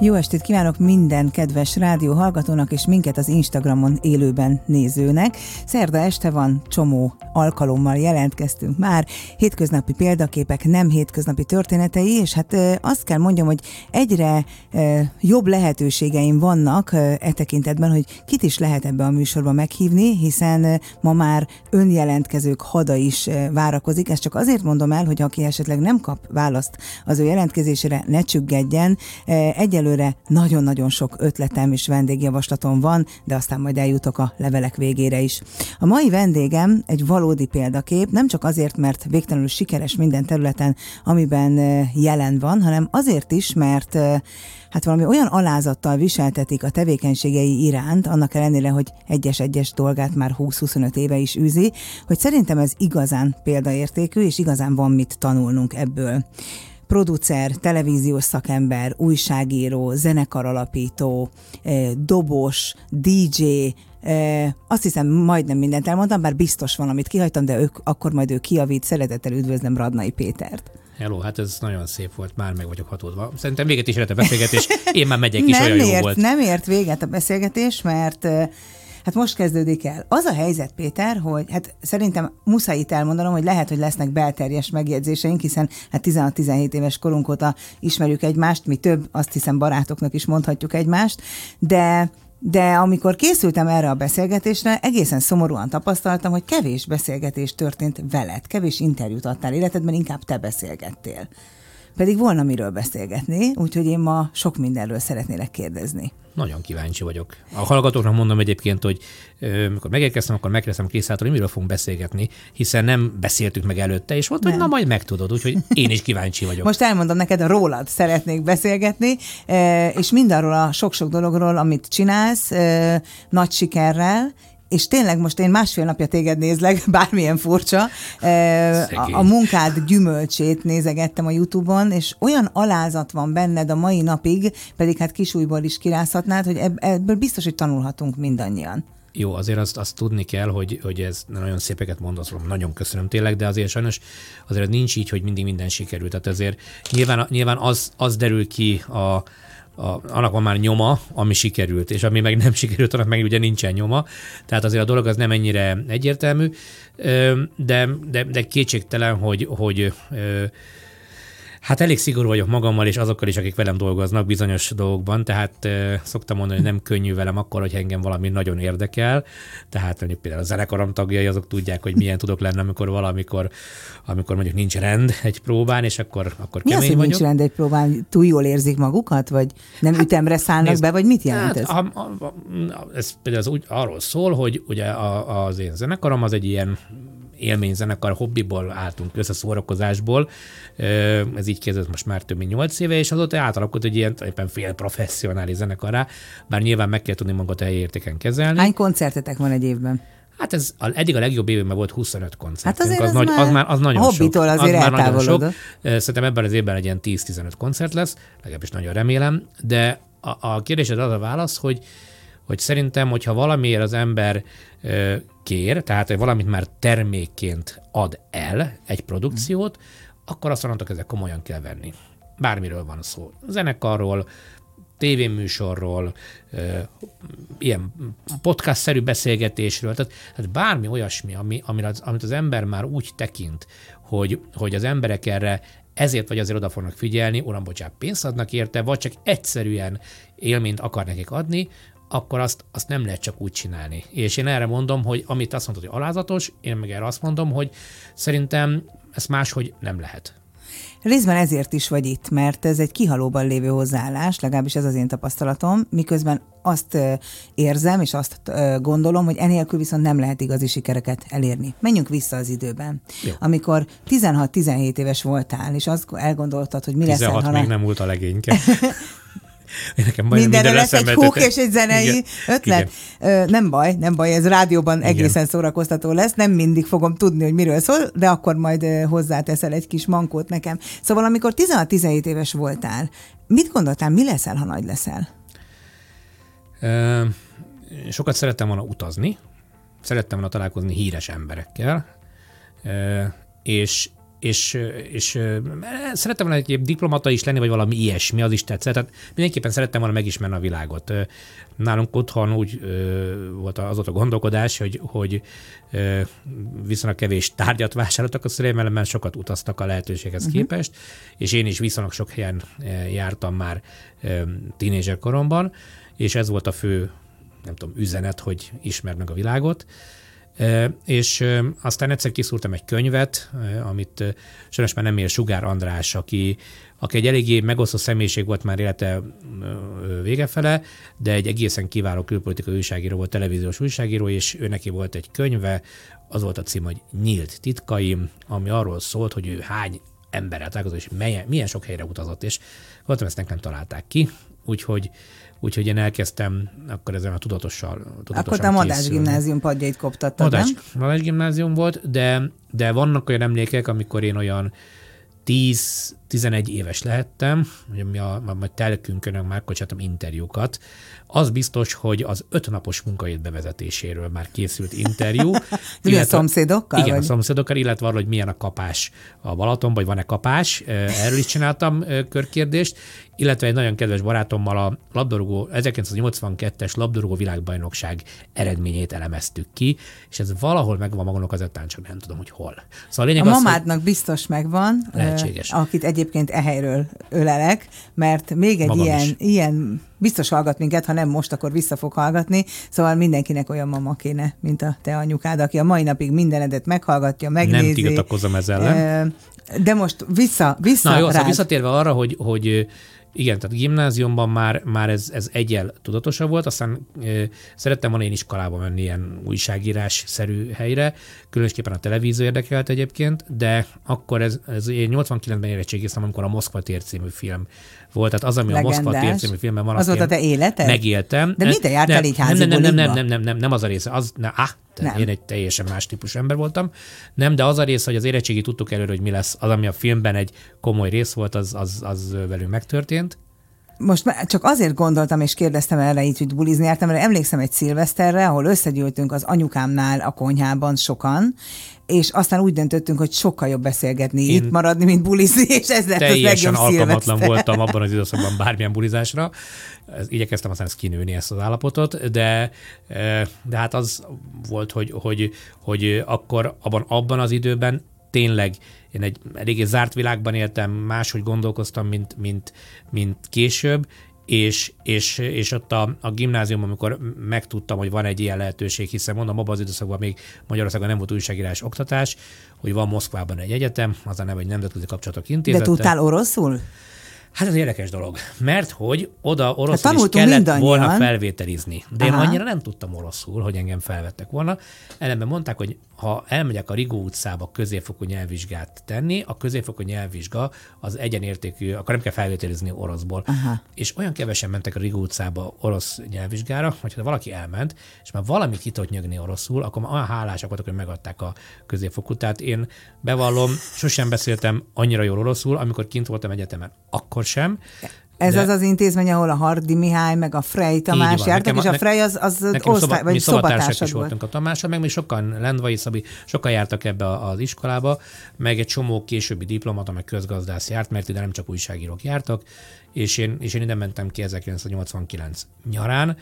Jó estét kívánok minden kedves rádió hallgatónak és minket az Instagramon élőben nézőnek. Szerda este van, csomó alkalommal jelentkeztünk már. Hétköznapi példaképek, nem hétköznapi történetei, és hát azt kell mondjam, hogy egyre jobb lehetőségeim vannak e tekintetben, hogy kit is lehet ebbe a műsorba meghívni, hiszen ma már önjelentkezők hada is várakozik. Ezt csak azért mondom el, hogy aki esetleg nem kap választ az ő jelentkezésére, ne csüggedjen. Egyelőre egyelőre nagyon-nagyon sok ötletem és vendégjavaslatom van, de aztán majd eljutok a levelek végére is. A mai vendégem egy valódi példakép, nem csak azért, mert végtelenül sikeres minden területen, amiben jelen van, hanem azért is, mert hát valami olyan alázattal viseltetik a tevékenységei iránt, annak ellenére, hogy egyes-egyes dolgát már 20-25 éve is űzi, hogy szerintem ez igazán példaértékű, és igazán van mit tanulnunk ebből producer, televíziós szakember, újságíró, zenekaralapító, eh, dobos, DJ, eh, azt hiszem majdnem mindent elmondtam, bár biztos van, amit kihagytam, de ők, akkor majd ő kiavít. Szeretettel üdvözlöm Radnai Pétert. Hello, hát ez nagyon szép volt, már meg vagyok hatódva. Szerintem véget is a beszélgetés, én már megyek is, nem olyan ért, jó volt. Nem ért véget a beszélgetés, mert eh, Hát most kezdődik el. Az a helyzet, Péter, hogy hát szerintem muszáj itt elmondanom, hogy lehet, hogy lesznek belterjes megjegyzéseink, hiszen hát 16-17 éves korunk óta ismerjük egymást, mi több, azt hiszem barátoknak is mondhatjuk egymást, de de amikor készültem erre a beszélgetésre, egészen szomorúan tapasztaltam, hogy kevés beszélgetés történt veled, kevés interjút adtál életedben, inkább te beszélgettél. Pedig volna miről beszélgetni, úgyhogy én ma sok mindenről szeretnélek kérdezni. Nagyon kíváncsi vagyok. A hallgatóknak mondom egyébként, hogy amikor megérkeztem, akkor megkérdeztem Készától, hogy miről fogunk beszélgetni, hiszen nem beszéltük meg előtte, és mondta, hogy na majd megtudod, úgyhogy én is kíváncsi vagyok. Most elmondom neked, a rólad szeretnék beszélgetni, és mindarról a sok-sok dologról, amit csinálsz, nagy sikerrel, és tényleg most én másfél napja téged nézlek, bármilyen furcsa, a, a munkád gyümölcsét nézegettem a Youtube-on, és olyan alázat van benned a mai napig, pedig hát kisújból is kirázhatnád, hogy ebből biztos, hogy tanulhatunk mindannyian. Jó, azért azt, azt tudni kell, hogy, hogy ez nagyon szépeket mondasz, nagyon köszönöm tényleg, de azért sajnos azért nincs így, hogy mindig minden sikerült. Tehát azért nyilván, nyilván az, az derül ki a, a, annak van már nyoma, ami sikerült, és ami meg nem sikerült, annak meg ugye nincsen nyoma. Tehát azért a dolog az nem ennyire egyértelmű, de, de, de kétségtelen, hogy, hogy Hát elég szigorú vagyok magammal, és azokkal is, akik velem dolgoznak bizonyos dolgokban, tehát e, szoktam mondani, hogy nem könnyű velem akkor, hogy engem valami nagyon érdekel. Tehát mondjuk például a zenekarom tagjai azok tudják, hogy milyen tudok lenni, amikor valamikor, amikor mondjuk nincs rend egy próbán, és akkor, akkor Mi kemény az, hogy vagyok. nincs rend egy próbán? Túl jól érzik magukat, vagy nem hát, ütemre szállnak nézd, be, vagy mit jelent hát, ez? A, a, a, ez például az úgy arról szól, hogy ugye a, az én zenekarom az egy ilyen élményzenekar, hobbiból álltunk össze szórakozásból. Ez így kezdett most már több mint nyolc éve, és azóta átalakult egy ilyen éppen fél professzionális zenekará, bár nyilván meg kell tudni magat értéken kezelni. Hány koncertetek van egy évben? Hát ez eddig a legjobb évben volt 25 koncert. Hát azért az, az, nagy, az, már, az nagyon hobbitól sok. azért az már nagyon sok. Szerintem ebben az évben egy ilyen 10-15 koncert lesz, legalábbis nagyon remélem, de a, a kérdésed az a válasz, hogy hogy szerintem, hogyha valamiért az ember kér, tehát hogy valamit már termékként ad el egy produkciót, akkor azt mondhatok, ezek komolyan kell venni. Bármiről van szó. Zenekarról, tévéműsorról, ilyen podcast-szerű beszélgetésről, tehát, tehát bármi olyasmi, ami, az, amit az ember már úgy tekint, hogy, hogy az emberek erre ezért vagy azért oda fognak figyelni, uram, bocsánat, pénzt adnak érte, vagy csak egyszerűen élményt akar nekik adni, akkor azt, azt nem lehet csak úgy csinálni. És én erre mondom, hogy amit azt mondod, hogy alázatos, én meg erre azt mondom, hogy szerintem ezt máshogy nem lehet. Részben ezért is vagy itt, mert ez egy kihalóban lévő hozzáállás, legalábbis ez az én tapasztalatom, miközben azt érzem, és azt gondolom, hogy enélkül viszont nem lehet igazi sikereket elérni. Menjünk vissza az időben. Jó. Amikor 16-17 éves voltál, és azt elgondoltad, hogy mi 16 lesz 16 még nem volt a legényke. Nekem Mindenre lesz egy húk és egy zenei Igen. ötlet. Igen. Nem baj, nem baj, ez rádióban Igen. egészen szórakoztató lesz, nem mindig fogom tudni, hogy miről szól, de akkor majd hozzáteszel egy kis mankót nekem. Szóval amikor 16-17 éves voltál, mit gondoltál, mi leszel, ha nagy leszel? Uh, sokat szerettem volna utazni, szerettem volna találkozni híres emberekkel, és, és, és szerettem volna egy diplomata is lenni, vagy valami ilyesmi, az is tetszett. Tehát mindenképpen szerettem volna megismerni a világot. Nálunk otthon úgy volt az ott a gondolkodás, hogy, hogy viszonylag kevés tárgyat vásároltak a szüleim, mert sokat utaztak a lehetőséghez uh-huh. képest, és én is viszonylag sok helyen jártam már tínézser koromban, és ez volt a fő nem tudom, üzenet, hogy ismerd meg a világot. És aztán egyszer kiszúrtam egy könyvet, amit sajnos már nem ér Sugár András, aki, aki egy eléggé megosztó személyiség volt már élete végefele, de egy egészen kiváló külpolitikai újságíró volt, televíziós újságíró, és ő neki volt egy könyve, az volt a cím, hogy Nyílt titkaim, ami arról szólt, hogy ő hány emberrel találkozott, és milyen, milyen sok helyre utazott, és gondoltam, ezt nekem találták ki, úgyhogy úgyhogy én elkezdtem akkor ezen a tudatossal, tudatosan Akkor te a Madás gimnázium padjait koptattad, Madás, nem? Madás gimnázium volt, de, de vannak olyan emlékek, amikor én olyan 10-11 éves lehettem, hogy mi a, a, a telkünkön már csináltam interjúkat, az biztos, hogy az ötnapos munkahét bevezetéséről már készült interjú. illetve, a szomszédokkal? Igen, vagy? a szomszédokkal, illetve arról, hogy milyen a kapás a Balaton, vagy van-e kapás. Erről is csináltam körkérdést, illetve egy nagyon kedves barátommal a labdarúgó, 1982-es labdarúgó világbajnokság eredményét elemeztük ki, és ez valahol megvan magunknak az etán, csak nem tudom, hogy hol. Szóval a, a mamádnak hogy... biztos megvan, lehetséges. akit egyébként e helyről ölelek, mert még egy ilyen, ilyen biztos hallgat minket, ha nem most, akkor vissza fog hallgatni. Szóval mindenkinek olyan mama kéne, mint a te anyukád, aki a mai napig mindenedet meghallgatja, megnézi. Nem tiltakozom ezzel. De most vissza, vissza Na jó, szóval visszatérve arra, hogy, hogy igen, tehát gimnáziumban már, már ez, ez egyel tudatosabb volt, aztán e, szerettem volna én iskolába menni ilyen újságírás-szerű helyre, különösképpen a televízió érdekelt egyébként, de akkor ez, ez én 89-ben érettségiztem, amikor a Moszkva tér című film volt, tehát az, ami Legendás. a Moszkva tér című filmben van. Az volt a te életed? Megéltem. De minden jártál nem, így házi nem, nem, nem, nem, nem, nem, nem, nem az a része. Az, ne, áh, nem. Én egy teljesen más típus ember voltam. Nem, de az a rész, hogy az érettségi tudtuk előre, hogy mi lesz, az, ami a filmben egy komoly rész volt, az, az, az velünk megtörtént. Most csak azért gondoltam és kérdeztem erre így, hogy bulizni jártam, mert emlékszem egy szilveszterre, ahol összegyűltünk az anyukámnál a konyhában sokan, és aztán úgy döntöttünk, hogy sokkal jobb beszélgetni, Én itt maradni, mint bulizni, és ez lett teljesen az legjobb alkalmatlan voltam abban az időszakban bármilyen bulizásra. Igyekeztem aztán ezt kinőni, ezt az állapotot, de, de hát az volt, hogy, hogy, hogy akkor abban, abban az időben tényleg én egy eléggé zárt világban éltem, máshogy gondolkoztam, mint, mint, mint később, és, és, és ott a, a gimnázium, amikor megtudtam, hogy van egy ilyen lehetőség, hiszen mondom, abban az időszakban még Magyarországon nem volt újságírás oktatás, hogy van Moszkvában egy egyetem, az a neve, hogy Nemzetközi Kapcsolatok Intézete. De tudtál oroszul? Hát ez érdekes dolog, mert hogy oda oroszul hát is kellett volna felvételizni. De Aha. én annyira nem tudtam oroszul, hogy engem felvettek volna. Ellenben mondták, hogy ha elmegyek a Rigó utcába középfokú nyelvvizsgát tenni, a középfokú nyelvvizsga az egyenértékű, akkor nem kell felvételizni oroszból. Aha. És olyan kevesen mentek a Rigó utcába orosz nyelvvizsgára, hogy ha valaki elment, és már valamit ki tudott nyögni oroszul, akkor már olyan hálásak voltak, hogy megadták a középfokú. Tehát én bevallom, sosem beszéltem annyira jól oroszul, amikor kint voltam egyetemen, akkor sem. Ez de... az az intézmény, ahol a Hardi Mihály, meg a Frey Tamás van. jártak, nekem, és a Frey az, az osztály, szoba, vagy mi szobatársak is voltunk a Tamással, meg mi sokan, Lendvai Szabi, sokan jártak ebbe az iskolába, meg egy csomó későbbi diplomata, meg közgazdász járt, mert ide nem csak újságírók jártak, és én, és én ide mentem ki 1989 nyarán,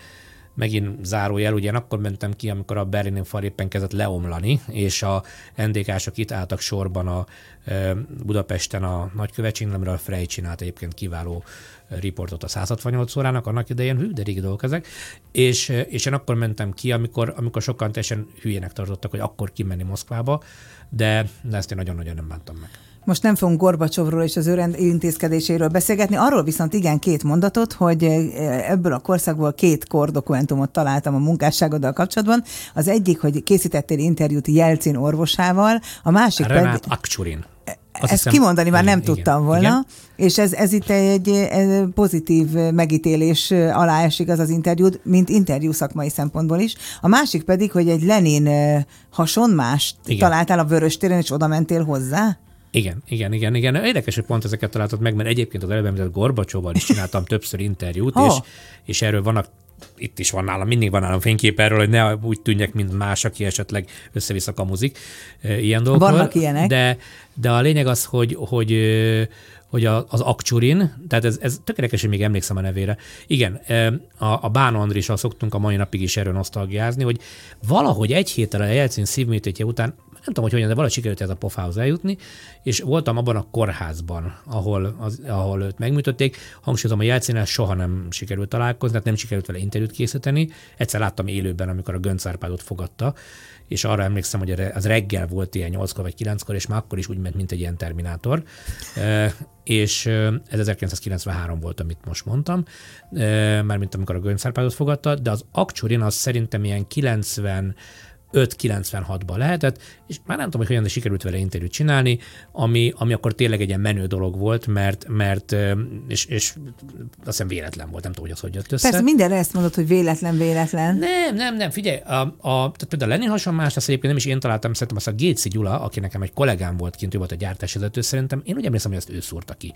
megint zárójel, ugye akkor mentem ki, amikor a berlini fal éppen kezdett leomlani, és a NDK-sok itt álltak sorban a Budapesten a nagykövetségnél, amiről Frey csinált egyébként kiváló riportot a 168 órának, annak idején, hű, de régi dolgok ezek, és, és én akkor mentem ki, amikor, amikor sokan teljesen hülyének tartottak, hogy akkor kimenni Moszkvába, de, de ezt én nagyon-nagyon nem bántam meg. Most nem fogunk Gorbacsovról és az ő intézkedéséről beszélgetni, arról viszont igen két mondatot, hogy eh, ebből a korszakból két kordokumentumot találtam a munkásságoddal kapcsolatban. Az egyik, hogy készítettél interjút Jelcin orvosával, a másik Renát pedig... Akcsurin. Azt Ezt hiszem, kimondani már nem igen, tudtam volna, igen. és ez, ez itt egy, egy pozitív megítélés alá esik az az interjúd, mint interjú szakmai szempontból is. A másik pedig, hogy egy Lenin hasonmást igen. találtál a Vörös téren, és oda mentél hozzá? Igen, igen, igen, igen. Érdekes, hogy pont ezeket találtad meg, mert egyébként az előbb említett Gorbacsóval is csináltam többször interjút, oh. és, és erről vannak itt is van nálam, mindig van nálam fénykép erről, hogy ne úgy tűnjek, mint más, aki esetleg össze-vissza kamuzik ilyen dolgokról. Vannak ilyenek. De, de a lényeg az, hogy, hogy hogy az Akcsurin, tehát ez, ez tökéletes, hogy még emlékszem a nevére. Igen, a, a Bánó Andrissal szoktunk a mai napig is erről nosztalgiázni, hogy valahogy egy héttel a Jelcin szívműtétje után nem tudom, hogy hogyan, de valahogy sikerült ez a pofához eljutni, és voltam abban a kórházban, ahol, az, ahol őt megműtötték. Hangsúlyozom, a Jelcinnel soha nem sikerült találkozni, tehát nem sikerült vele interjút készíteni. Egyszer láttam élőben, amikor a Gönc Árpádot fogadta, és arra emlékszem, hogy az reggel volt ilyen 8 vagy 9-kor, és már akkor is úgy ment, mint egy ilyen terminátor. És ez 1993 volt, amit most mondtam, mármint amikor a Gönc Árpádot fogadta, de az Akcsurin az szerintem ilyen 90 5-96-ban lehetett, és már nem tudom, hogy hogyan, de sikerült vele interjút csinálni, ami, ami akkor tényleg egy ilyen menő dolog volt, mert, mert és, és azt hiszem véletlen volt, nem tudom, hogy az hogy jött össze. Persze mindenre ezt mondod, hogy véletlen, véletlen. Nem, nem, nem, figyelj, a, a, tehát például Lenin hasonlás, azt egyébként nem is én találtam, szerintem azt a Géci Gyula, aki nekem egy kollégám volt kint, ő volt a gyártásvezető, szerintem én úgy emlékszem, hogy ezt ő szúrta ki.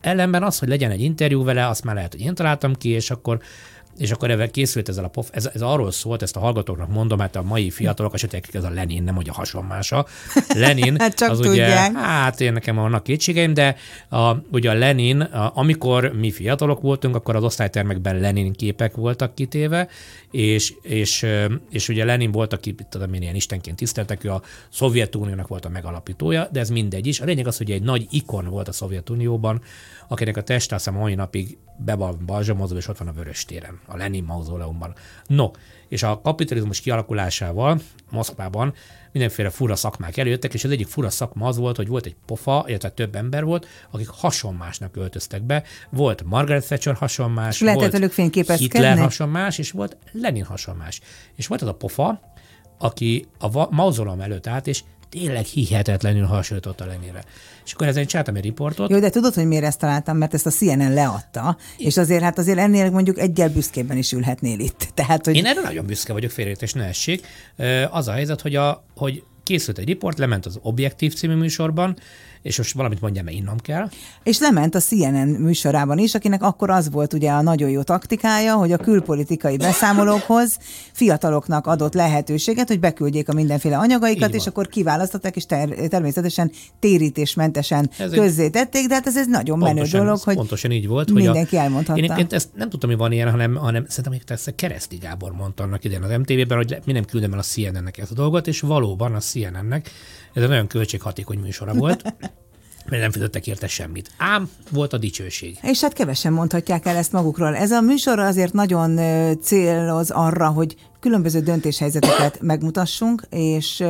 Ellenben az, hogy legyen egy interjú vele, azt már lehet, hogy én találtam ki, és akkor és akkor ebben készült ezzel a pof, ez, ez arról szólt, ezt a hallgatóknak mondom, hát a mai fiatalok esetleg ez a Lenin, nem hogy a hasonmása. Lenin, hát csak az tudják. ugye, hát én nekem vannak kétségeim, de a, ugye a Lenin, a, amikor mi fiatalok voltunk, akkor az osztálytermekben Lenin képek voltak kitéve, és, és, és ugye Lenin volt, aki tudom én, ilyen istenként tiszteltek, ő a Szovjetuniónak volt a megalapítója, de ez mindegy is. A lényeg az, hogy egy nagy ikon volt a Szovjetunióban, akinek a teste azt hiszem mai napig be van balzsamozva, és ott van a Vörös téren, a Lenin mauzóleumban. No, és a kapitalizmus kialakulásával Moszkvában mindenféle fura szakmák előjöttek, és az egyik fura szakma az volt, hogy volt egy pofa, illetve több ember volt, akik hasonmásnak öltöztek be. Volt Margaret Thatcher hasonmás, volt? Hitler hasonmás, és volt Lenin hasonmás. És volt az a pofa, aki a mauzolom előtt állt, és tényleg hihetetlenül hasonlított a Leninre. És akkor ezen csináltam egy riportot. Jó, de tudod, hogy miért ezt találtam? Mert ezt a CNN leadta, és azért hát azért ennél mondjuk egyel büszkében is ülhetnél itt. Tehát, hogy... Én erre nagyon büszke vagyok, félreértés ne essék. Az a helyzet, hogy, a, hogy készült egy riport, lement az Objektív című műsorban, és most valamit mondjam, mert innom kell. És lement a CNN műsorában is, akinek akkor az volt ugye a nagyon jó taktikája, hogy a külpolitikai beszámolókhoz fiataloknak adott lehetőséget, hogy beküldjék a mindenféle anyagaikat, és akkor kiválasztották, és ter- természetesen térítésmentesen közzétették, de hát ez egy nagyon menő pontosan, dolog, hogy pontosan így volt, mindenki hogy a, elmondhatta. Én egyébként ezt nem tudtam, hogy van ilyen, hanem, hanem szerintem hogy ezt Kereszti Gábor mondta annak idején az MTV-ben, hogy mi nem küldem el a CNN-nek ezt a dolgot, és valóban a CNN-nek ez egy nagyon költséghatékony műsora volt, mert nem fizettek érte semmit. Ám volt a dicsőség. És hát kevesen mondhatják el ezt magukról. Ez a műsor azért nagyon céloz arra, hogy különböző döntéshelyzeteket megmutassunk, és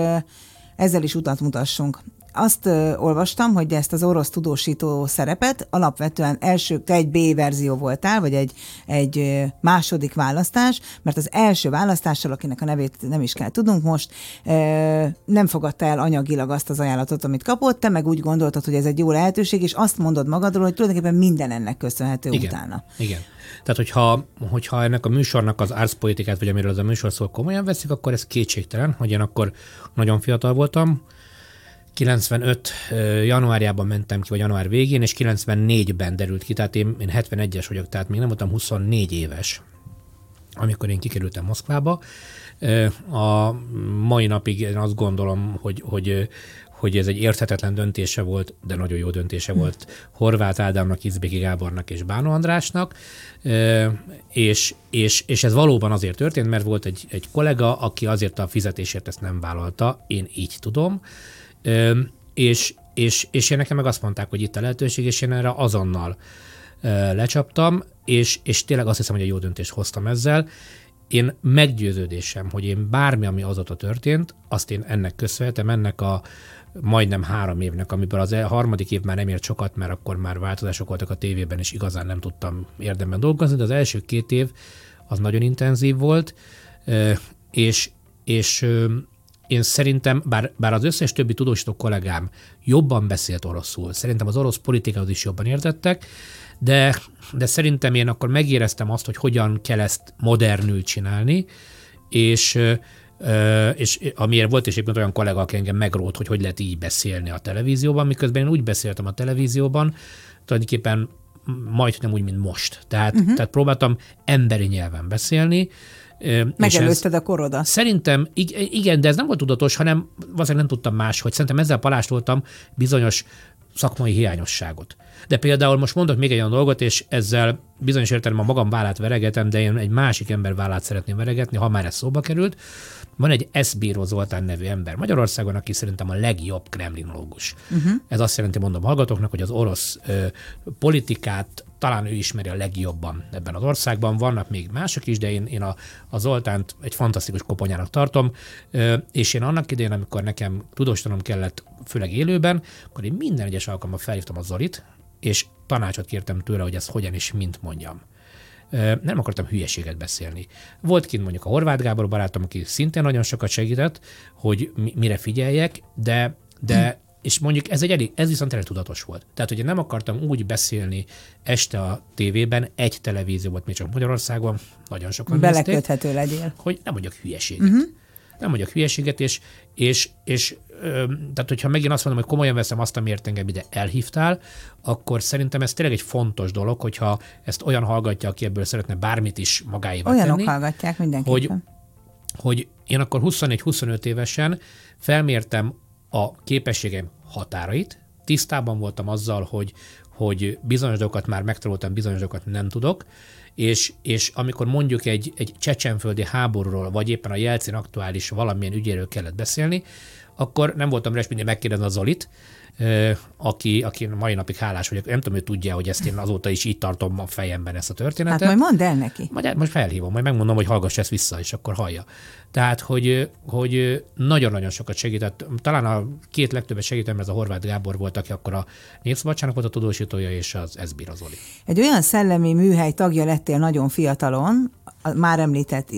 ezzel is utat mutassunk azt ö, olvastam, hogy ezt az orosz tudósító szerepet alapvetően első, te egy B verzió voltál, vagy egy, egy második választás, mert az első választással, akinek a nevét nem is kell tudnunk most, ö, nem fogadta el anyagilag azt az ajánlatot, amit kapott, te meg úgy gondoltad, hogy ez egy jó lehetőség, és azt mondod magadról, hogy tulajdonképpen minden ennek köszönhető Igen. utána. Igen. Tehát, hogyha, hogyha ennek a műsornak az árszpolitikát, vagy amiről az a műsor szól komolyan veszik, akkor ez kétségtelen, hogy én akkor nagyon fiatal voltam, 95 januárjában mentem ki, vagy január végén, és 94-ben derült ki, tehát én, én 71-es vagyok, tehát még nem voltam 24 éves, amikor én kikerültem Moszkvába. A mai napig én azt gondolom, hogy, hogy, hogy ez egy érthetetlen döntése volt, de nagyon jó döntése volt Horváth Ádámnak, Izbéki Gábornak és Bánó Andrásnak, és, és, és ez valóban azért történt, mert volt egy, egy kollega, aki azért a fizetésért ezt nem vállalta, én így tudom, és, és, és én nekem meg azt mondták, hogy itt a lehetőség, és én erre azonnal lecsaptam, és, és tényleg azt hiszem, hogy egy jó döntést hoztam ezzel. Én meggyőződésem, hogy én bármi, ami azóta történt, azt én ennek köszönhetem, ennek a majdnem három évnek, amiből az e, harmadik év már nem ért sokat, mert akkor már változások voltak a tévében, és igazán nem tudtam érdemben dolgozni, de az első két év az nagyon intenzív volt, és, és én szerintem, bár, bár az összes többi tudósító kollégám jobban beszélt oroszul, szerintem az orosz politikához is jobban értettek, de, de szerintem én akkor megéreztem azt, hogy hogyan kell ezt modernül csinálni, és és amiért volt is egyébként olyan kollega, aki engem megrót, hogy hogy lehet így beszélni a televízióban, miközben én úgy beszéltem a televízióban, tulajdonképpen majd nem úgy, mint most. Tehát, uh-huh. tehát próbáltam emberi nyelven beszélni, Megelőzted a korodat. Szerintem igen, de ez nem volt tudatos, hanem valószínűleg nem tudtam máshogy. Szerintem ezzel palástoltam bizonyos szakmai hiányosságot. De például most mondok még egy olyan dolgot, és ezzel bizonyos értelemben a magam vállát veregetem, de én egy másik ember vállát szeretném veregetni, ha már ez szóba került. Van egy Eszbíró Zoltán nevű ember Magyarországon, aki szerintem a legjobb kremlinológus. Uh-huh. Ez azt jelenti, mondom hallgatóknak, hogy az orosz ö, politikát talán ő ismeri a legjobban ebben az országban. Vannak még mások is, de én, én a, a Zoltánt egy fantasztikus koponyának tartom, és én annak idején, amikor nekem tudósítanom kellett, főleg élőben, akkor én minden egyes alkalommal felhívtam a Zolit, és tanácsot kértem tőle, hogy ezt hogyan és mint mondjam nem akartam hülyeséget beszélni. Volt kint mondjuk a Horváth Gábor barátom, aki szintén nagyon sokat segített, hogy mire figyeljek, de, de. És mondjuk ez egy elég, ez viszont elég tudatos volt. Tehát, hogy nem akartam úgy beszélni este a tévében, egy televízió volt még csak Magyarországon, nagyon sokan Beleköthető legyél. Hogy nem mondjak hülyeséget. Uh-huh nem mondjak hülyeséget, és, és, és ö, tehát hogyha megint azt mondom, hogy komolyan veszem azt, amiért engem ide elhívtál, akkor szerintem ez tényleg egy fontos dolog, hogyha ezt olyan hallgatja, aki ebből szeretne bármit is magáéval Olyanok tenni, hallgatják mindenképpen. Hogy, hogy én akkor 24-25 évesen felmértem a képességeim határait, tisztában voltam azzal, hogy, hogy bizonyos dolgokat már megtanultam, bizonyos dolgokat nem tudok, és, és amikor mondjuk egy, egy csecsenföldi háborúról, vagy éppen a Jelcin aktuális valamilyen ügyéről kellett beszélni, akkor nem voltam rá, mindig megkérdezni a Zolit, aki, aki mai napig hálás vagyok. Nem tudom, ő tudja, hogy ezt én azóta is így tartom a fejemben ezt a történetet. Hát majd mondd el neki. Majd, most felhívom, majd megmondom, hogy hallgass ezt vissza, és akkor hallja. Tehát, hogy, hogy nagyon-nagyon sokat segített. Talán a két legtöbbet segítem, ez a Horváth Gábor volt, aki akkor a Népszabadságnak volt a tudósítója, és az Ezbir az Oli. Egy olyan szellemi műhely tagja lettél nagyon fiatalon, a már említett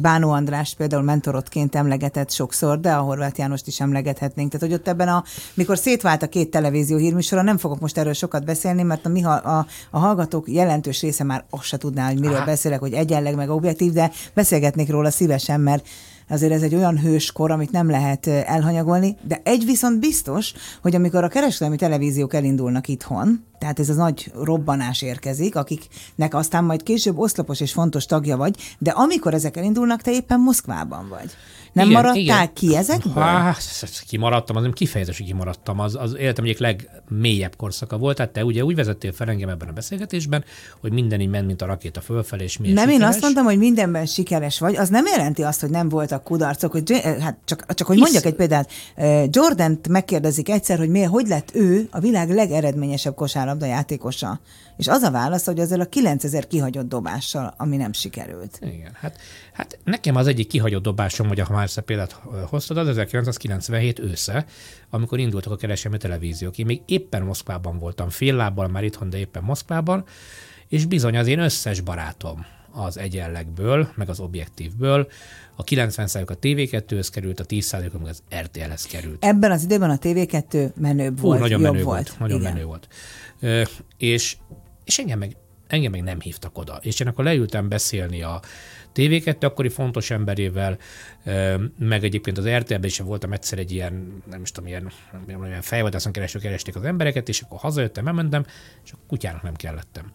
Bánó András például mentorotként emlegetett sokszor, de a Horváth Jánost is emlegethetnénk. Tehát, hogy ott ebben a, mikor szétvált a két televízió hírműsora, nem fogok most erről sokat beszélni, mert a, mi, a, a hallgatók jelentős része már azt se tudná, hogy miről Aha. beszélek, hogy egyenleg meg objektív, de beszélgetnék róla szívesen, mert azért ez egy olyan hőskor, amit nem lehet elhanyagolni, de egy viszont biztos, hogy amikor a kereskedelmi televíziók elindulnak itthon, tehát ez az nagy robbanás érkezik, akiknek aztán majd később oszlopos és fontos tagja vagy, de amikor ezek elindulnak, te éppen Moszkvában vagy. Nem igen, maradtál igen. ki ezekből? Hát, kimaradtam, az nem kifejezés, hogy kimaradtam. Az, az életem egyik legmélyebb korszaka volt. Tehát te ugye úgy vezettél fel engem ebben a beszélgetésben, hogy minden így ment, mint a rakéta fölfelé, és milyen Nem, sikeres. én azt mondtam, hogy mindenben sikeres vagy. Az nem jelenti azt, hogy nem voltak kudarcok. Hogy, hát csak, csak hogy Hisz... mondjak egy példát. Jordan-t megkérdezik egyszer, hogy miért, hogy lett ő a világ legeredményesebb kosárlabda játékosa. És az a válasz, hogy ezzel a 9000 kihagyott dobással, ami nem sikerült. Igen, hát, hát nekem az egyik kihagyott dobásom, hogy ha már ezt a példát hoztad, az 1997 ősze, amikor indultak a kereskedelmi televíziók. Én még éppen Moszkvában voltam, fél lábbal már itthon, de éppen Moszkvában, és bizony az én összes barátom az egyenlegből, meg az objektívből, a 90 a TV2-höz került, a 10 meg az RTL-hez került. Ebben az időben a TV2 menőbb volt, nagyon jobb menő volt. volt. Nagyon Igen. menő volt. Ö, és és engem meg, engem meg nem hívtak oda. És én akkor leültem beszélni a TV2 akkori fontos emberével, meg egyébként az RTL-ben is voltam egyszer egy ilyen, nem is tudom, ilyen, ilyen fejvadászon keresztül keresték az embereket, és akkor hazajöttem, elmentem, és a kutyának nem kellettem.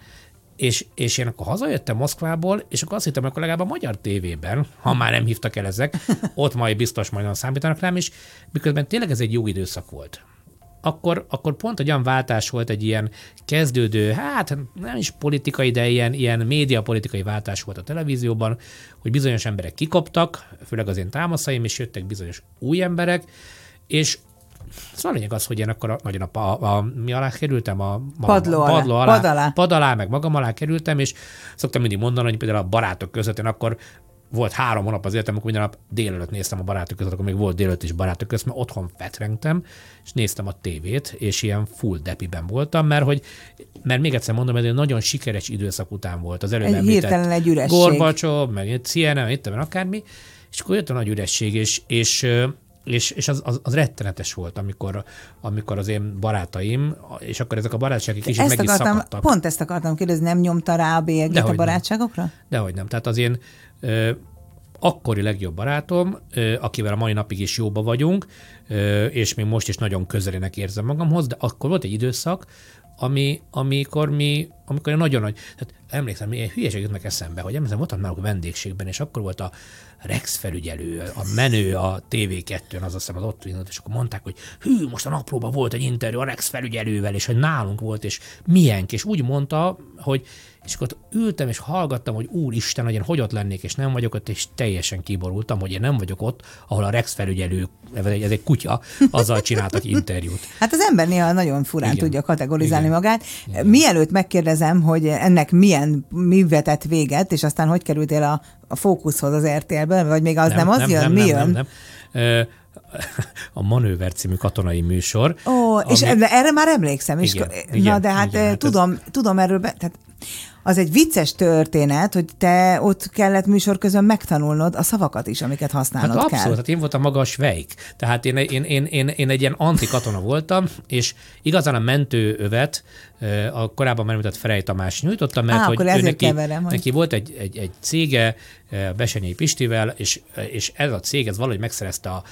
És, és én akkor hazajöttem Moszkvából, és akkor azt hittem, hogy legalább a magyar tévében, ha már nem hívtak el ezek, ott majd biztos majd számítanak rám, és miközben tényleg ez egy jó időszak volt akkor, akkor pont egy olyan váltás volt, egy ilyen kezdődő, hát nem is politikai, de ilyen, ilyen médiapolitikai váltás volt a televízióban, hogy bizonyos emberek kikoptak, főleg az én támaszaim, és jöttek bizonyos új emberek, és Szóval a lényeg az, hogy én akkor nagyon a, a, a, mi alá kerültem, a, a padló, alá, padló alá, pad alá. pad alá, meg magam alá kerültem, és szoktam mindig mondani, hogy például a barátok között én akkor volt három hónap az életem, amikor minden nap délelőtt néztem a barátok között, akkor még volt délelőtt is barátok között, mert otthon fetrengtem, és néztem a tévét, és ilyen full depiben voltam, mert hogy, mert még egyszer mondom, ez egy nagyon sikeres időszak után volt. Az előbb egy hirtelen egy üresség. Gorbacsov, meg CNN, itt akármi, és akkor jött a nagy üresség, és, és és, és az, az, az rettenetes volt, amikor, amikor az én barátaim, és akkor ezek a barátságok kicsit meg is akartam, szakadtak. Pont ezt akartam kérdezni, nem nyomta rá a bélyegét a barátságokra? Nem. Dehogy nem. Tehát az én ö, akkori legjobb barátom, ö, akivel a mai napig is jóba vagyunk, ö, és még most is nagyon közelének érzem magamhoz, de akkor volt egy időszak, ami, amikor mi amikor nagyon nagy, tehát emlékszem, milyen hülyeség jutnak eszembe, hogy emlékszem, voltam náluk vendégségben, és akkor volt a Rex felügyelő, a menő a TV2-n, az azt hiszem az ott indult, és akkor mondták, hogy hű, most a naplóban volt egy interjú a Rex felügyelővel, és hogy nálunk volt, és milyen, és úgy mondta, hogy és akkor ott ültem és hallgattam, hogy úristen, hogy én hogy ott lennék, és nem vagyok ott, és teljesen kiborultam, hogy én nem vagyok ott, ahol a Rex felügyelő, ez egy kutya, azzal csináltak interjút. Hát az ember néha nagyon furán Igen. tudja kategorizálni Igen. magát. Mielőtt megkérdezem, hogy ennek milyen, mi vetett véget, és aztán hogy kerültél a, a fókuszhoz az RTL-ben, vagy még az nem, nem az jön? nem, mi nem, jön? Nem, nem. Ö, A Manőver című katonai műsor. Ó, és ami- ebbe, erre már emlékszem. És, Igen, ko- igen, na, de hát, igen, hát ez- tudom, tudom erről, be, tehát az egy vicces történet, hogy te ott kellett műsor közben megtanulnod a szavakat is, amiket Hát használnod abszolút, kell. hát én voltam maga a Schweik. Tehát én, én, én, én, én egy ilyen antikatona voltam, és igazán a mentőövet a korábban említett Frey Tamás nyújtotta, mert Á, hogy akkor ő neki, keverem, hogy- neki volt egy, egy, egy cége Besenyei Pistivel, és, és ez a cég ez valahogy megszerezte a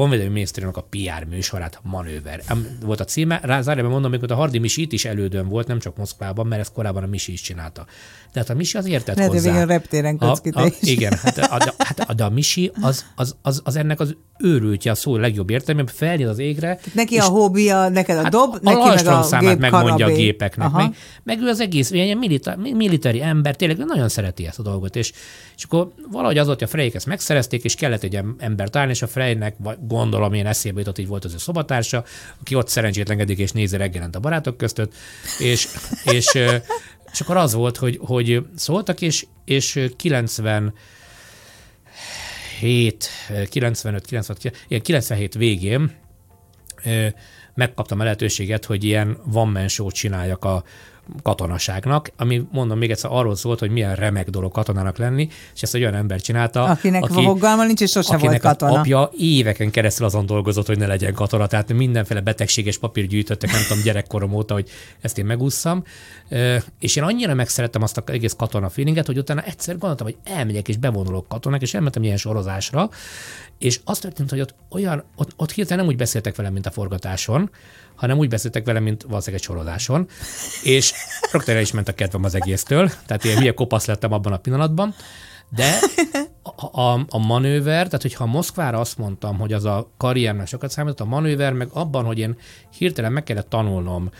Honvédelmi Minisztériumnak a PR műsorát, Manőver. Volt a címe, rá zárójelben mondom, amikor a Hardi Misi itt is elődön volt, nem csak Moszkvában, mert ezt korábban a Misi is csinálta. De hát a Misi az értett Lehet, hozzá. reptéren a, te a, is. Igen, hát a, de, hát a, de a Misi az, az, az, az, ennek az őrültje a szó legjobb értelemben, felnyit az égre. Neki a hobbija, neked a hát dob, a neki meg a számát gép megmondja a karabé. gépeknek. Aha. Meg, meg ő az egész ilyen milita, militári ember, tényleg nagyon szereti ezt a dolgot. És, és akkor valahogy az volt, hogy a Freyek ezt megszerezték, és kellett egy em- embert állni, és a Freynek vagy gondolom én eszébe jutott, így volt az ő szobatársa, aki ott szerencsétlenkedik és nézi reggelent a barátok között, és, és, és akkor az volt, hogy, hogy szóltak, és, és 90 7, 95, 96, ilyen 97 végén megkaptam a lehetőséget, hogy ilyen man show csináljak a katonaságnak, ami mondom még egyszer arról szólt, hogy milyen remek dolog katonának lenni, és ezt egy olyan ember csinálta, Akinek aki, fogalma nincs, és sose volt katona. apja éveken keresztül azon dolgozott, hogy ne legyen katona, tehát mindenféle betegséges papír gyűjtöttek, nem tudom, gyerekkorom óta, hogy ezt én megúszszam. És én annyira megszerettem azt az egész katona feelinget, hogy utána egyszer gondoltam, hogy elmegyek és bevonulok katonák, és elmentem ilyen sorozásra, és azt történt, hogy ott olyan, ott, ott hirtelen nem úgy beszéltek velem, mint a forgatáson, hanem úgy beszéltek velem, mint valószínűleg egy sorozáson, és rögtön el is ment a kedvem az egésztől, tehát ilyen hülye kopasz lettem abban a pillanatban, de a, a, a manőver, tehát hogyha Moszkvára azt mondtam, hogy az a karriernek sokat számított, a manőver meg abban, hogy én hirtelen meg kellett tanulnom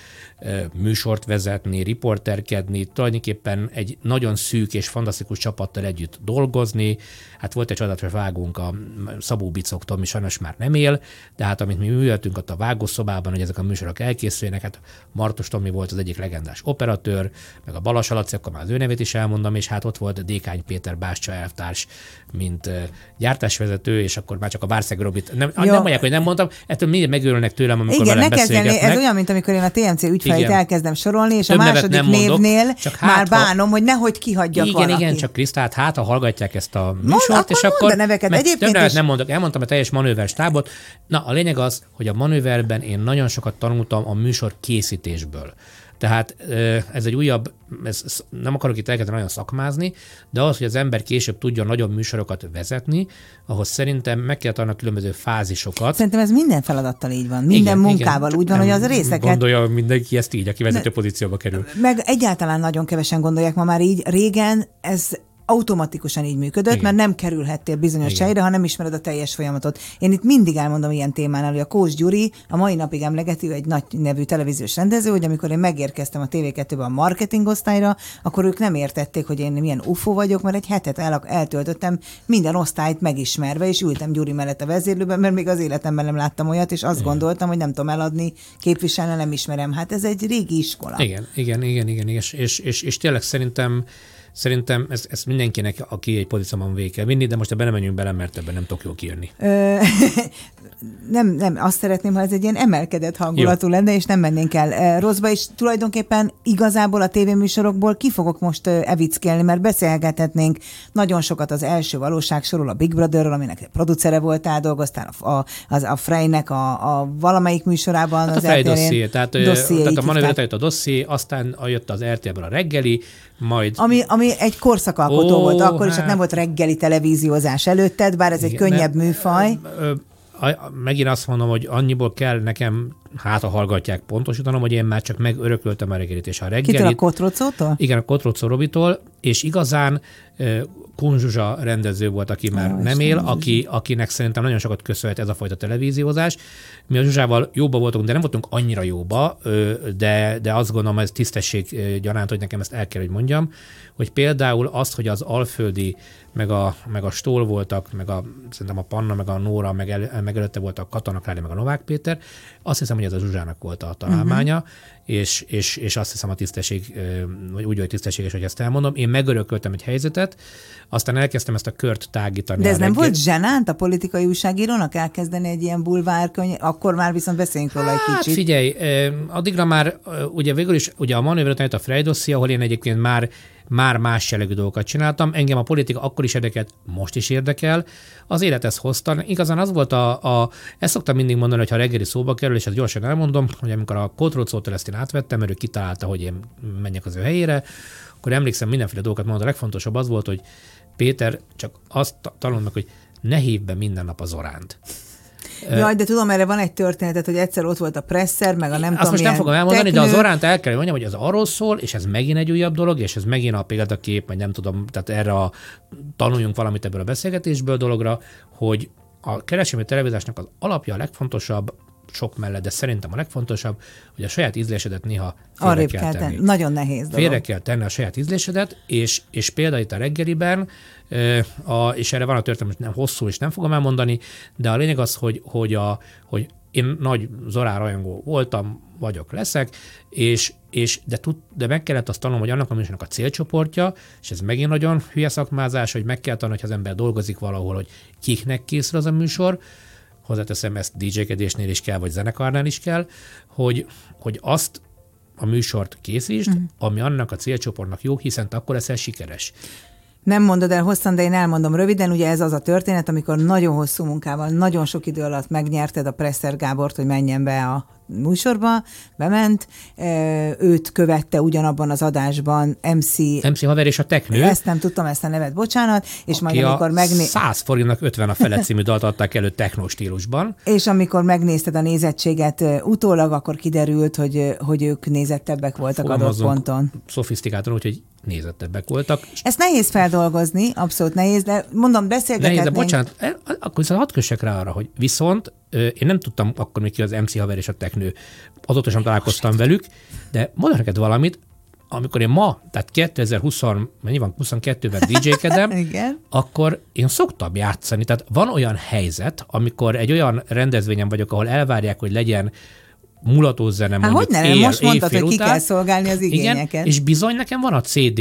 műsort vezetni, riporterkedni, tulajdonképpen egy nagyon szűk és fantasztikus csapattal együtt dolgozni. Hát volt egy csodálatos vágónk a Szabó Bicoktól, mi sajnos már nem él, de hát amit mi műveltünk ott a vágószobában, hogy ezek a műsorok elkészüljenek, hát Martos Tomi volt az egyik legendás operatőr, meg a Balas Alaci, akkor már az ő nevét is elmondom, és hát ott volt Dékány Péter Bástya elvtárs, mint gyártásvezető, és akkor már csak a Várszeg Robit. Nem, Jó. nem mondják, hogy nem mondtam, ettől mindig megőrülnek tőlem, amikor Igen, ne velem kezdeni, beszélgetnek. ez olyan, mint amikor én a TMC ügyfelét Igen. elkezdem sorolni, és Több a második nem mondok, névnél csak már hát, ha- bánom, hogy nehogy kihagyjak igen, valaki. igen, csak Krisztát, hát ha hallgatják ezt a műsort, akkor és mondd akkor... a neveket. Egyébként is- nem mondok, elmondtam a teljes manőver stábot. Na, a lényeg az, hogy a manőverben én nagyon sokat tanultam a műsor készítésből. Tehát ez egy újabb, ez, nem akarok itt elkezdeni nagyon szakmázni, de az, hogy az ember később tudjon nagyobb műsorokat vezetni, ahhoz szerintem meg kell tanulni a különböző fázisokat. Szerintem ez minden feladattal így van. Minden Igen, munkával igen. úgy van, Nem hogy az részeket Gondolja mindenki ezt így, aki vezető pozícióba kerül. Meg egyáltalán nagyon kevesen gondolják ma már így. Régen ez automatikusan így működött, Igen. mert nem kerülhettél bizonyos Igen. helyre, ha nem ismered a teljes folyamatot. Én itt mindig elmondom ilyen témánál, hogy a Kós Gyuri a mai napig emlegeti, ő egy nagy nevű televíziós rendező, hogy amikor én megérkeztem a TV2-be a marketing osztályra, akkor ők nem értették, hogy én milyen UFO vagyok, mert egy hetet el, eltöltöttem minden osztályt megismerve, és ültem Gyuri mellett a vezérlőben, mert még az életemben nem láttam olyat, és azt gondoltam, hogy nem tudom eladni, képviselni, nem ismerem. Hát ez egy régi iskola. Igen, igen, igen, igen, igen. És, és, és, és tényleg szerintem Szerintem ez, ez mindenkinek, aki egy pozícióban végig kell vinni, de most ebben nem menjünk bele, mert ebben nem tudok jól kijönni. Nem, nem, azt szeretném, ha ez egy ilyen emelkedett hangulatú Jó. lenne, és nem mennénk el rosszba, és tulajdonképpen igazából a tévéműsorokból ki fogok most evickélni, mert beszélgethetnénk nagyon sokat az első valóság sorol a Big Brotherről, aminek producere voltál, dolgoztál a, a, az, a Freynek a, a valamelyik műsorában. Hát az a Frey dosszié, tehát, Dosszié, tehát a manőveret a dosszié, aztán jött az RTL-ből a reggeli, majd Ami, ami egy korszakalkotó Ó, volt akkor is, csak hát. nem volt reggeli televíziózás előtted, bár ez egy Igen, könnyebb mert, műfaj. ö, megint azt mondom, hogy annyiból kell nekem, hát a hallgatják pontosítanom, hogy én már csak megörököltem a reggelit, és a reggelit... Kitől a Kotrocótól? Igen, a Kotrocó Robitól, és igazán Kunzsuzsa rendező volt, aki már Ó, nem él, aki, akinek szerintem nagyon sokat köszönhet ez a fajta televíziózás. Mi a Zsuzsával jóba voltunk, de nem voltunk annyira jóba, de, de azt gondolom, ez tisztesség gyanánt, hogy nekem ezt el kell, hogy mondjam, hogy például azt, hogy az Alföldi, meg a, meg a Stól voltak, meg a, szerintem a Panna, meg a Nóra, meg, el, meg előtte volt a Katona Klári, meg a Novák Péter, azt hiszem, hogy ez a Zsuzsának volt a találmánya, uh-huh. És, és, és azt hiszem a tisztesség, vagy úgy, hogy tisztességes, hogy ezt elmondom. Én megörököltem egy helyzetet, aztán elkezdtem ezt a kört tágítani. De ez nem volt zsenánt a politikai újságírónak elkezdeni egy ilyen bulvárkönyv, akkor már viszont beszéljünk róla hát, egy kicsit. figyelj, addigra már ugye végül is ugye a manőver a Freydoszi, ahol én egyébként már már más jellegű dolgokat csináltam. Engem a politika akkor is érdekelt, most is érdekel. Az élet ezt hozta. Igazán az volt a, a ezt szoktam mindig mondani, hogy ha reggeli szóba kerül, és ezt gyorsan elmondom, hogy amikor a Kotrócótól ezt én átvettem, mert ő kitalálta, hogy én menjek az ő helyére, akkor emlékszem mindenféle dolgokat mondta. A legfontosabb az volt, hogy Péter csak azt tanul meg, hogy ne hívd be minden nap az oránt. Jaj, de tudom, erre van egy történetet, hogy egyszer ott volt a presszer, meg a nem Azt tudom, most nem fogom elmondani, teknő. de az oránt el kell, hogy mondjam, hogy az arról szól, és ez megint egy újabb dolog, és ez megint a példakép, vagy nem tudom, tehát erre a, tanuljunk valamit ebből a beszélgetésből dologra, hogy a kereskedelmi televíziásnak az alapja a legfontosabb, sok mellett, de szerintem a legfontosabb, hogy a saját ízlésedet néha félre kell, kell tenni. tenni. Nagyon nehéz dolog. Félre kell tenni a saját ízlésedet, és, és például itt a reggeliben, a, és erre van a történet, nem hosszú, és nem fogom elmondani, de a lényeg az, hogy, hogy, a, hogy én nagy Zorá rajongó voltam, vagyok, leszek, és, és de, tud, de meg kellett azt tanulnom, hogy annak a műsornak a célcsoportja, és ez megint nagyon hülye szakmázás, hogy meg kell tanulni, hogy az ember dolgozik valahol, hogy kiknek készül az a műsor, hozzáteszem, ezt DJ-kedésnél is kell, vagy zenekarnál is kell, hogy, hogy azt a műsort készítsd, mm. ami annak a célcsoportnak jó, hiszen akkor leszel sikeres. Nem mondod el hosszan, de én elmondom röviden. Ugye ez az a történet, amikor nagyon hosszú munkával, nagyon sok idő alatt megnyerted a Presser Gábort, hogy menjen be a műsorba, bement, őt követte ugyanabban az adásban MC... MC Haver és a Teknő. Ezt nem tudtam, ezt a nevet, bocsánat. És majd amikor megné... 100 forintnak 50 a fele című dalt adták elő techno stílusban. És amikor megnézted a nézettséget utólag, akkor kiderült, hogy, hogy ők nézettebbek voltak adott ponton. Szofisztikáltan, úgyhogy nézettebbek voltak. Ezt nehéz feldolgozni, abszolút nehéz, de mondom, beszélgethetnénk. Nehéz, de bocsánat, akkor viszont hadd kössek rá arra, hogy viszont én nem tudtam akkor még ki az MC haver és a teknő, azóta sem találkoztam velük, de mondok neked valamit, amikor én ma, tehát 2020, mennyi van, 22-ben DJ-kedem, akkor én szoktam játszani. Tehát van olyan helyzet, amikor egy olyan rendezvényen vagyok, ahol elvárják, hogy legyen mulató zene hát mondjuk hogy ne, él, most mondtad, hogy ki után. kell szolgálni az igényeket. Igen, és bizony nekem van a CD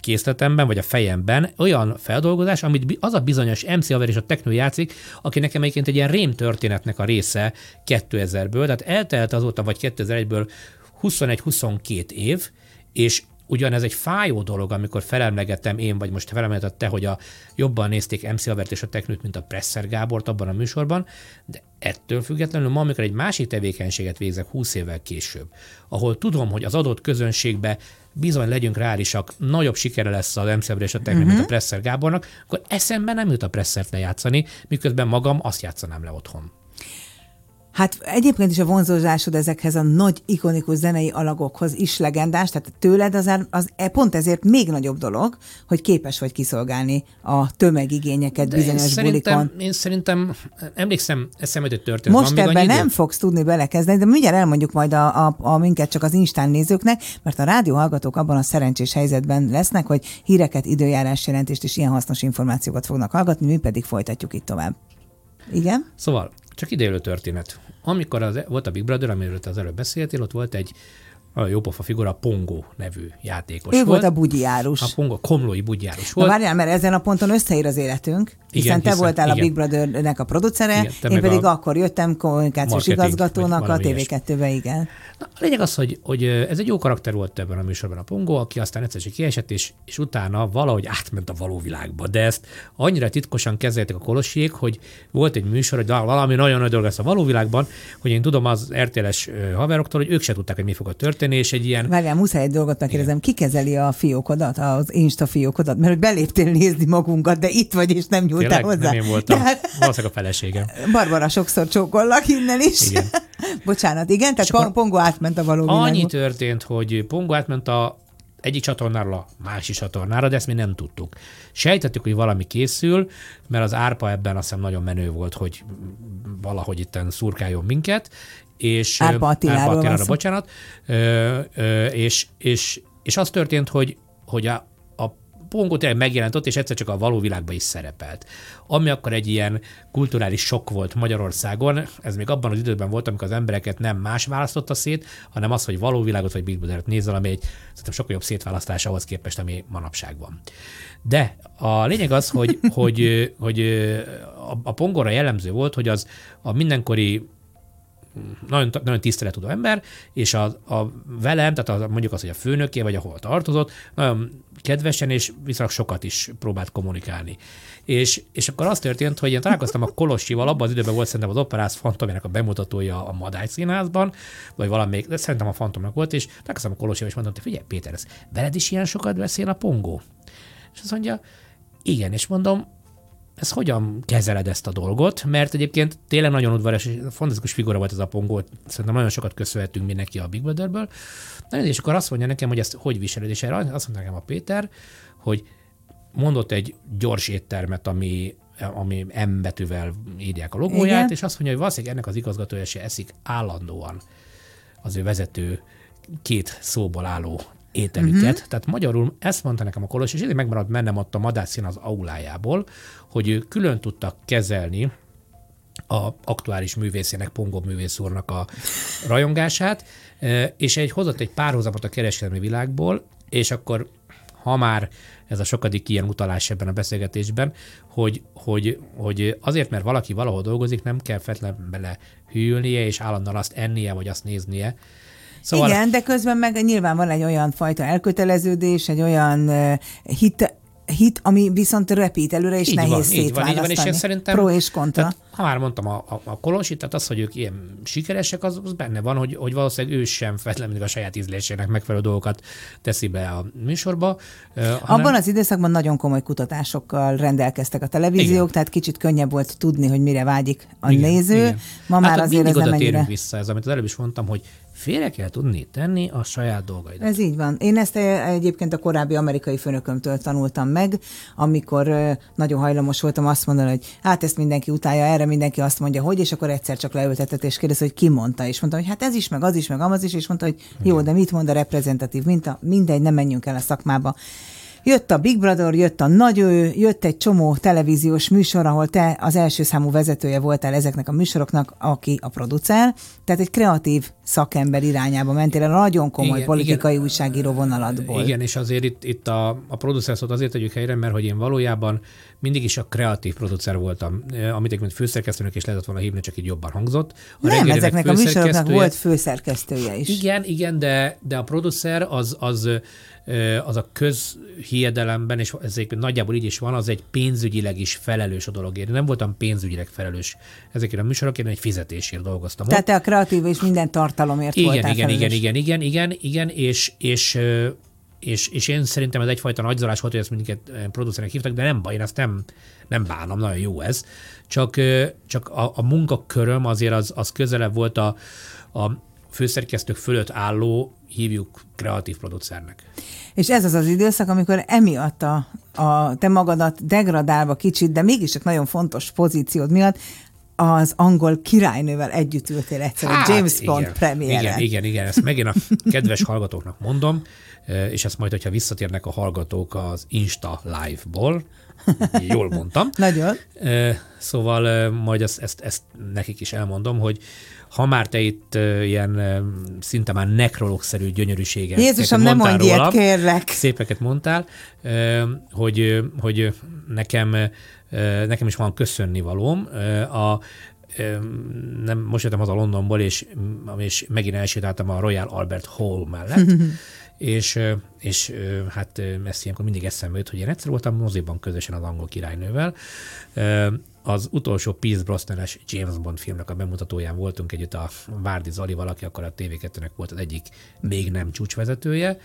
készletemben, vagy a fejemben olyan feldolgozás, amit az a bizonyos MC Haver és a Techno játszik, aki nekem egyébként egy ilyen rém történetnek a része 2000-ből, tehát eltelt azóta, vagy 2001-ből 21-22 év, és ugyan ez egy fájó dolog, amikor felemlegetem én, vagy most felemlegetett te, hogy a, jobban nézték MC Albert és a Teknőt, mint a Presser Gábort abban a műsorban, de ettől függetlenül ma, amikor egy másik tevékenységet végzek 20 évvel később, ahol tudom, hogy az adott közönségbe bizony legyünk reálisak, nagyobb sikere lesz az MC és a Teknő, uh-huh. mint a mhm. Presser Gábornak, akkor eszembe nem jut a Pressert lejátszani, miközben magam azt játszanám le otthon. Hát egyébként is a vonzózásod ezekhez a nagy, ikonikus zenei alagokhoz is legendás, tehát tőled az, az e, pont ezért még nagyobb dolog, hogy képes vagy kiszolgálni a tömegigényeket De bizonyos én szerintem, bulikon. Én szerintem, emlékszem, eszembe egy történet. Most Van ebben nem fogsz tudni belekezdeni, de mindjárt elmondjuk majd a, a, a minket csak az Instán nézőknek, mert a rádió hallgatók abban a szerencsés helyzetben lesznek, hogy híreket, időjárás jelentést és ilyen hasznos információkat fognak hallgatni, mi pedig folytatjuk itt tovább. Igen? Szóval csak idejölő történet. Amikor az, volt a Big Brother, amiről az előbb beszéltél, ott volt egy a jópofa figura, Pongo nevű játékos ő volt. volt a bugyjárus. A Pongo, komlói bugyjárus volt. Na várjál, mert ezen a ponton összeír az életünk, hiszen igen, te hiszen, voltál igen. a Big Brother-nek a producere, igen, én pedig a akkor jöttem kommunikációs igazgatónak a TV2-be, igen. Na, a lényeg az, hogy, hogy ez egy jó karakter volt ebben a műsorban a Pongo, aki aztán egyszer csak kiesett, és, és utána valahogy átment a való világba. De ezt annyira titkosan kezelték a kolosiék, hogy volt egy műsor, hogy valami nagyon nagy dolog lesz a való világban, hogy én tudom az RTL-es haveroktól, hogy ők se tudták, hogy mi fog a történni rögzíteni, és egy ilyen... Várjál, muszáj egy dolgot megkérdezem, ki kezeli a fiókodat, az Insta fiókodat? Mert hogy beléptél nézni magunkat, de itt vagy, és nem nyúltál Tényleg? hozzá. Nem én voltam. Tehát Valószínűleg a feleségem. Barbara sokszor csókollak innen is. Igen. Bocsánat, igen, tehát Pong- Pongo átment a való Annyi világba. történt, hogy Pongo átment a egyik csatornáról a másik csatornára, de ezt mi nem tudtuk. Sejtettük, hogy valami készül, mert az árpa ebben azt hiszem nagyon menő volt, hogy valahogy itten szurkáljon minket, és Árpa Attiláról Árpa szó. bocsánat, ö, ö, és, és, és az történt, hogy, hogy a, a Pongo tényleg megjelent ott, és egyszer csak a való világban is szerepelt. Ami akkor egy ilyen kulturális sok volt Magyarországon, ez még abban az időben volt, amikor az embereket nem más választotta szét, hanem az, hogy való világot vagy Big Brother-t nézel, ami egy szerintem sokkal jobb szétválasztás ahhoz képest, ami manapság van. De a lényeg az, hogy, hogy, hogy a, a Pongora jellemző volt, hogy az a mindenkori nagyon, nagyon tiszteletudó ember, és a, a velem, tehát a, mondjuk az, hogy a főnöké, vagy ahol tartozott, nagyon kedvesen és viszonylag sokat is próbált kommunikálni. És, és akkor az történt, hogy én találkoztam a Kolossival, abban az időben volt szerintem az Operász Fantomének a bemutatója a Madály színházban, vagy valamelyik, de szerintem a Fantomnak volt, és találkoztam a Kolossival, és mondtam, hogy figyelj Péter, ez veled is ilyen sokat beszél a pongó? És azt mondja, igen, és mondom, ez hogyan kezeled ezt a dolgot? Mert egyébként tényleg nagyon udvaros és fantasztikus figura volt ez a pongó, szerintem nagyon sokat köszönhetünk mi neki a Big Brother-ből. Na, és akkor azt mondja nekem, hogy ezt hogy viseled, és erre azt mondta nekem a Péter, hogy mondott egy gyors éttermet, ami ami M betűvel írják a logóját, Igen. és azt mondja, hogy valószínűleg ennek az igazgatója se eszik állandóan az ő vezető két szóból álló ételüket. Uh-huh. Tehát magyarul ezt mondta nekem a Kolos, és ezért megmaradt bennem ott a Madászín az aulájából, hogy ő külön tudtak kezelni a aktuális művészének, Pongó művész úrnak a rajongását, eh, és egy hozott egy párhuzamot a kereskedelmi világból, és akkor ha már ez a sokadik ilyen utalás ebben a beszélgetésben, hogy, hogy, hogy azért, mert valaki valahol dolgozik, nem kell feltétlenül bele hűlnie, és állandóan azt ennie, vagy azt néznie. Szóval... Igen, de közben meg nyilván van egy olyan fajta elköteleződés, egy olyan hit, hit, ami viszont repít előre, és Így nehéz van, így van, így van, és szétválasztani. szerintem... Pro és kontra. Tehát, ha már mondtam a, a, a Kolosit, tehát az, hogy ők ilyen sikeresek, az, az benne van, hogy, hogy valószínűleg ő sem feltétlenül a saját ízlésének megfelelő dolgokat teszi be a műsorba. Uh, Abban az időszakban nagyon komoly kutatásokkal rendelkeztek a televíziók, igen. tehát kicsit könnyebb volt tudni, hogy mire vágyik a igen, néző. Igen. Ma hát már azért ez oda nem térünk ennyire... vissza, ez amit az előbb is mondtam, hogy félre kell tudni tenni a saját dolgaidat. Ez így van. Én ezt egyébként a korábbi amerikai főnökömtől tanultam meg, amikor nagyon hajlamos voltam azt mondani, hogy hát ezt mindenki utálja, erre mindenki azt mondja, hogy, és akkor egyszer csak leültetett és kérdez, hogy ki mondta, és mondtam, hogy hát ez is, meg az is, meg amaz is, és mondta, hogy jó, de mit mond a reprezentatív minta, mindegy, nem menjünk el a szakmába. Jött a Big Brother, jött a Nagy Ő, jött egy csomó televíziós műsor, ahol te az első számú vezetője voltál ezeknek a műsoroknak, aki a producer, tehát egy kreatív szakember irányába mentél el a nagyon komoly igen, politikai igen, újságíró vonalatból. Igen, és azért itt, itt a, a producer szót azért tegyük helyre, mert hogy én valójában mindig is a kreatív producer voltam, amit egyébként főszerkesztőnek is lehetett volna hívni, csak így jobban hangzott. A Nem, ezeknek a műsoroknak volt főszerkesztője is. Igen, igen, de, de a producer az, az az a közhiedelemben, és ez nagyjából így is van, az egy pénzügyileg is felelős a dologért. Nem voltam pénzügyileg felelős ezekért a műsorokért, egy fizetésért dolgoztam. Tehát te a kreatív és minden tartalomért igen, voltál igen, felelős. igen, igen, igen, igen, igen, és, és, és, és én szerintem ez egyfajta nagyzolás volt, hogy ezt mindiket producernek hívtak, de nem baj, én ezt nem, nem bánom, nagyon jó ez. Csak, csak a, a munkaköröm azért az, az közelebb volt a, a főszerkesztők fölött álló, hívjuk kreatív producernek. És ez az az időszak, amikor emiatt a, a te magadat degradálva kicsit, de mégis csak nagyon fontos pozíciód miatt az angol királynővel együtt ültél egyszer hát, James Bond igen, premiéren. Igen, igen, igen, ezt megint a kedves hallgatóknak mondom, és ezt majd, hogyha visszatérnek a hallgatók az Insta Live-ból, jól mondtam. Nagyon. Szóval majd ezt, ezt, ezt nekik is elmondom, hogy ha már te itt ilyen szinte már nekrologszerű gyönyörűséget Jézusom, nem mondj ilyet, kérlek. Szépeket mondtál, hogy, hogy nekem, nekem is van köszönni valóm. A, nem, most jöttem haza Londonból, és, és megint elsétáltam a Royal Albert Hall mellett, és, és hát ezt ilyenkor mindig eszembe jut, hogy én egyszer voltam moziban közösen az angol királynővel, az utolsó Pierce Brosnan-es James Bond filmnek a bemutatóján voltunk együtt a Várdi Zalival, aki akkor a TV2-nek volt az egyik még nem csúcsvezetője,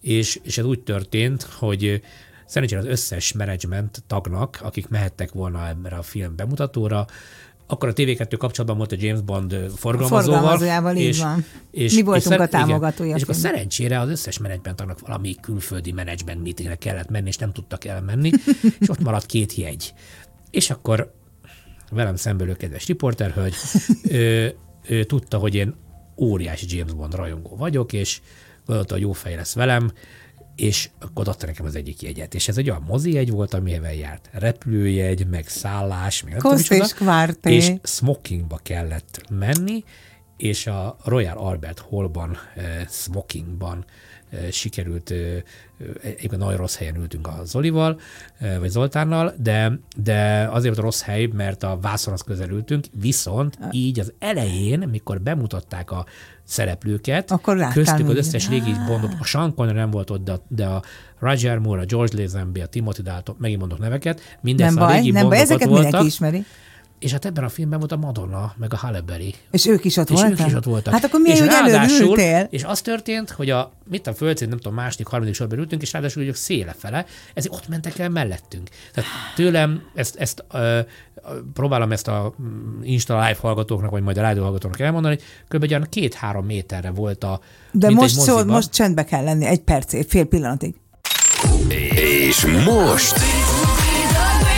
és, és ez úgy történt, hogy szerencsére az összes menedzsment tagnak, akik mehettek volna ebben a film bemutatóra, akkor a TV2 kapcsolatban volt a James Bond forgalmazóval. Így van. És, Mi voltunk és a támogatója. Igen, és akkor szerencsére az összes menedzsmentagnak valami külföldi menedzsment meetingre kellett menni, és nem tudtak elmenni, és ott maradt két jegy. És akkor velem szemből kedves riporterhölgy, ő, ő tudta, hogy én óriási James Bond rajongó vagyok, és gondolta, hogy jó fej lesz velem, és akkor adta nekem az egyik jegyet. És ez egy olyan mozi jegy volt, amivel járt repülőjegy, meg szállás, meg Koszt és kvárté. És smokingba kellett menni, és a Royal Albert Hallban eh, smokingban sikerült, eh, egyébként nagyon rossz helyen ültünk a Zolival, eh, vagy Zoltánnal, de, de azért volt a rossz hely, mert a vászonhoz közel ültünk, viszont így az elején, mikor bemutatták a szereplőket, Akkor köztük az összes régi Bondot, a Sean Connery nem volt ott, de, de a Roger Moore, a George Lazenby, a Timothy Dalton, megint mondok neveket, mindez nem a baj, régi nem baj, ezeket voltak, mindenki ismeri. És hát ebben a filmben volt a Madonna, meg a Halle Berry. És ők is ott És voltak? ők is ott voltak. Hát akkor miért, és hogy ráadásul-? És az történt, hogy a, mit a földszín, nem tudom, második, harmadik sorban ültünk, és ráadásul ők széle fele, ezért ott mentek el mellettünk. Tehát tőlem ezt, ezt ö, próbálom ezt a mm, Insta live hallgatóknak, vagy majd a rádió hallgatóknak elmondani, hogy kb. egy olyan két-három méterre volt a De mint most moziban. most csendbe kell lenni, egy percig, fél pillanatig. És most...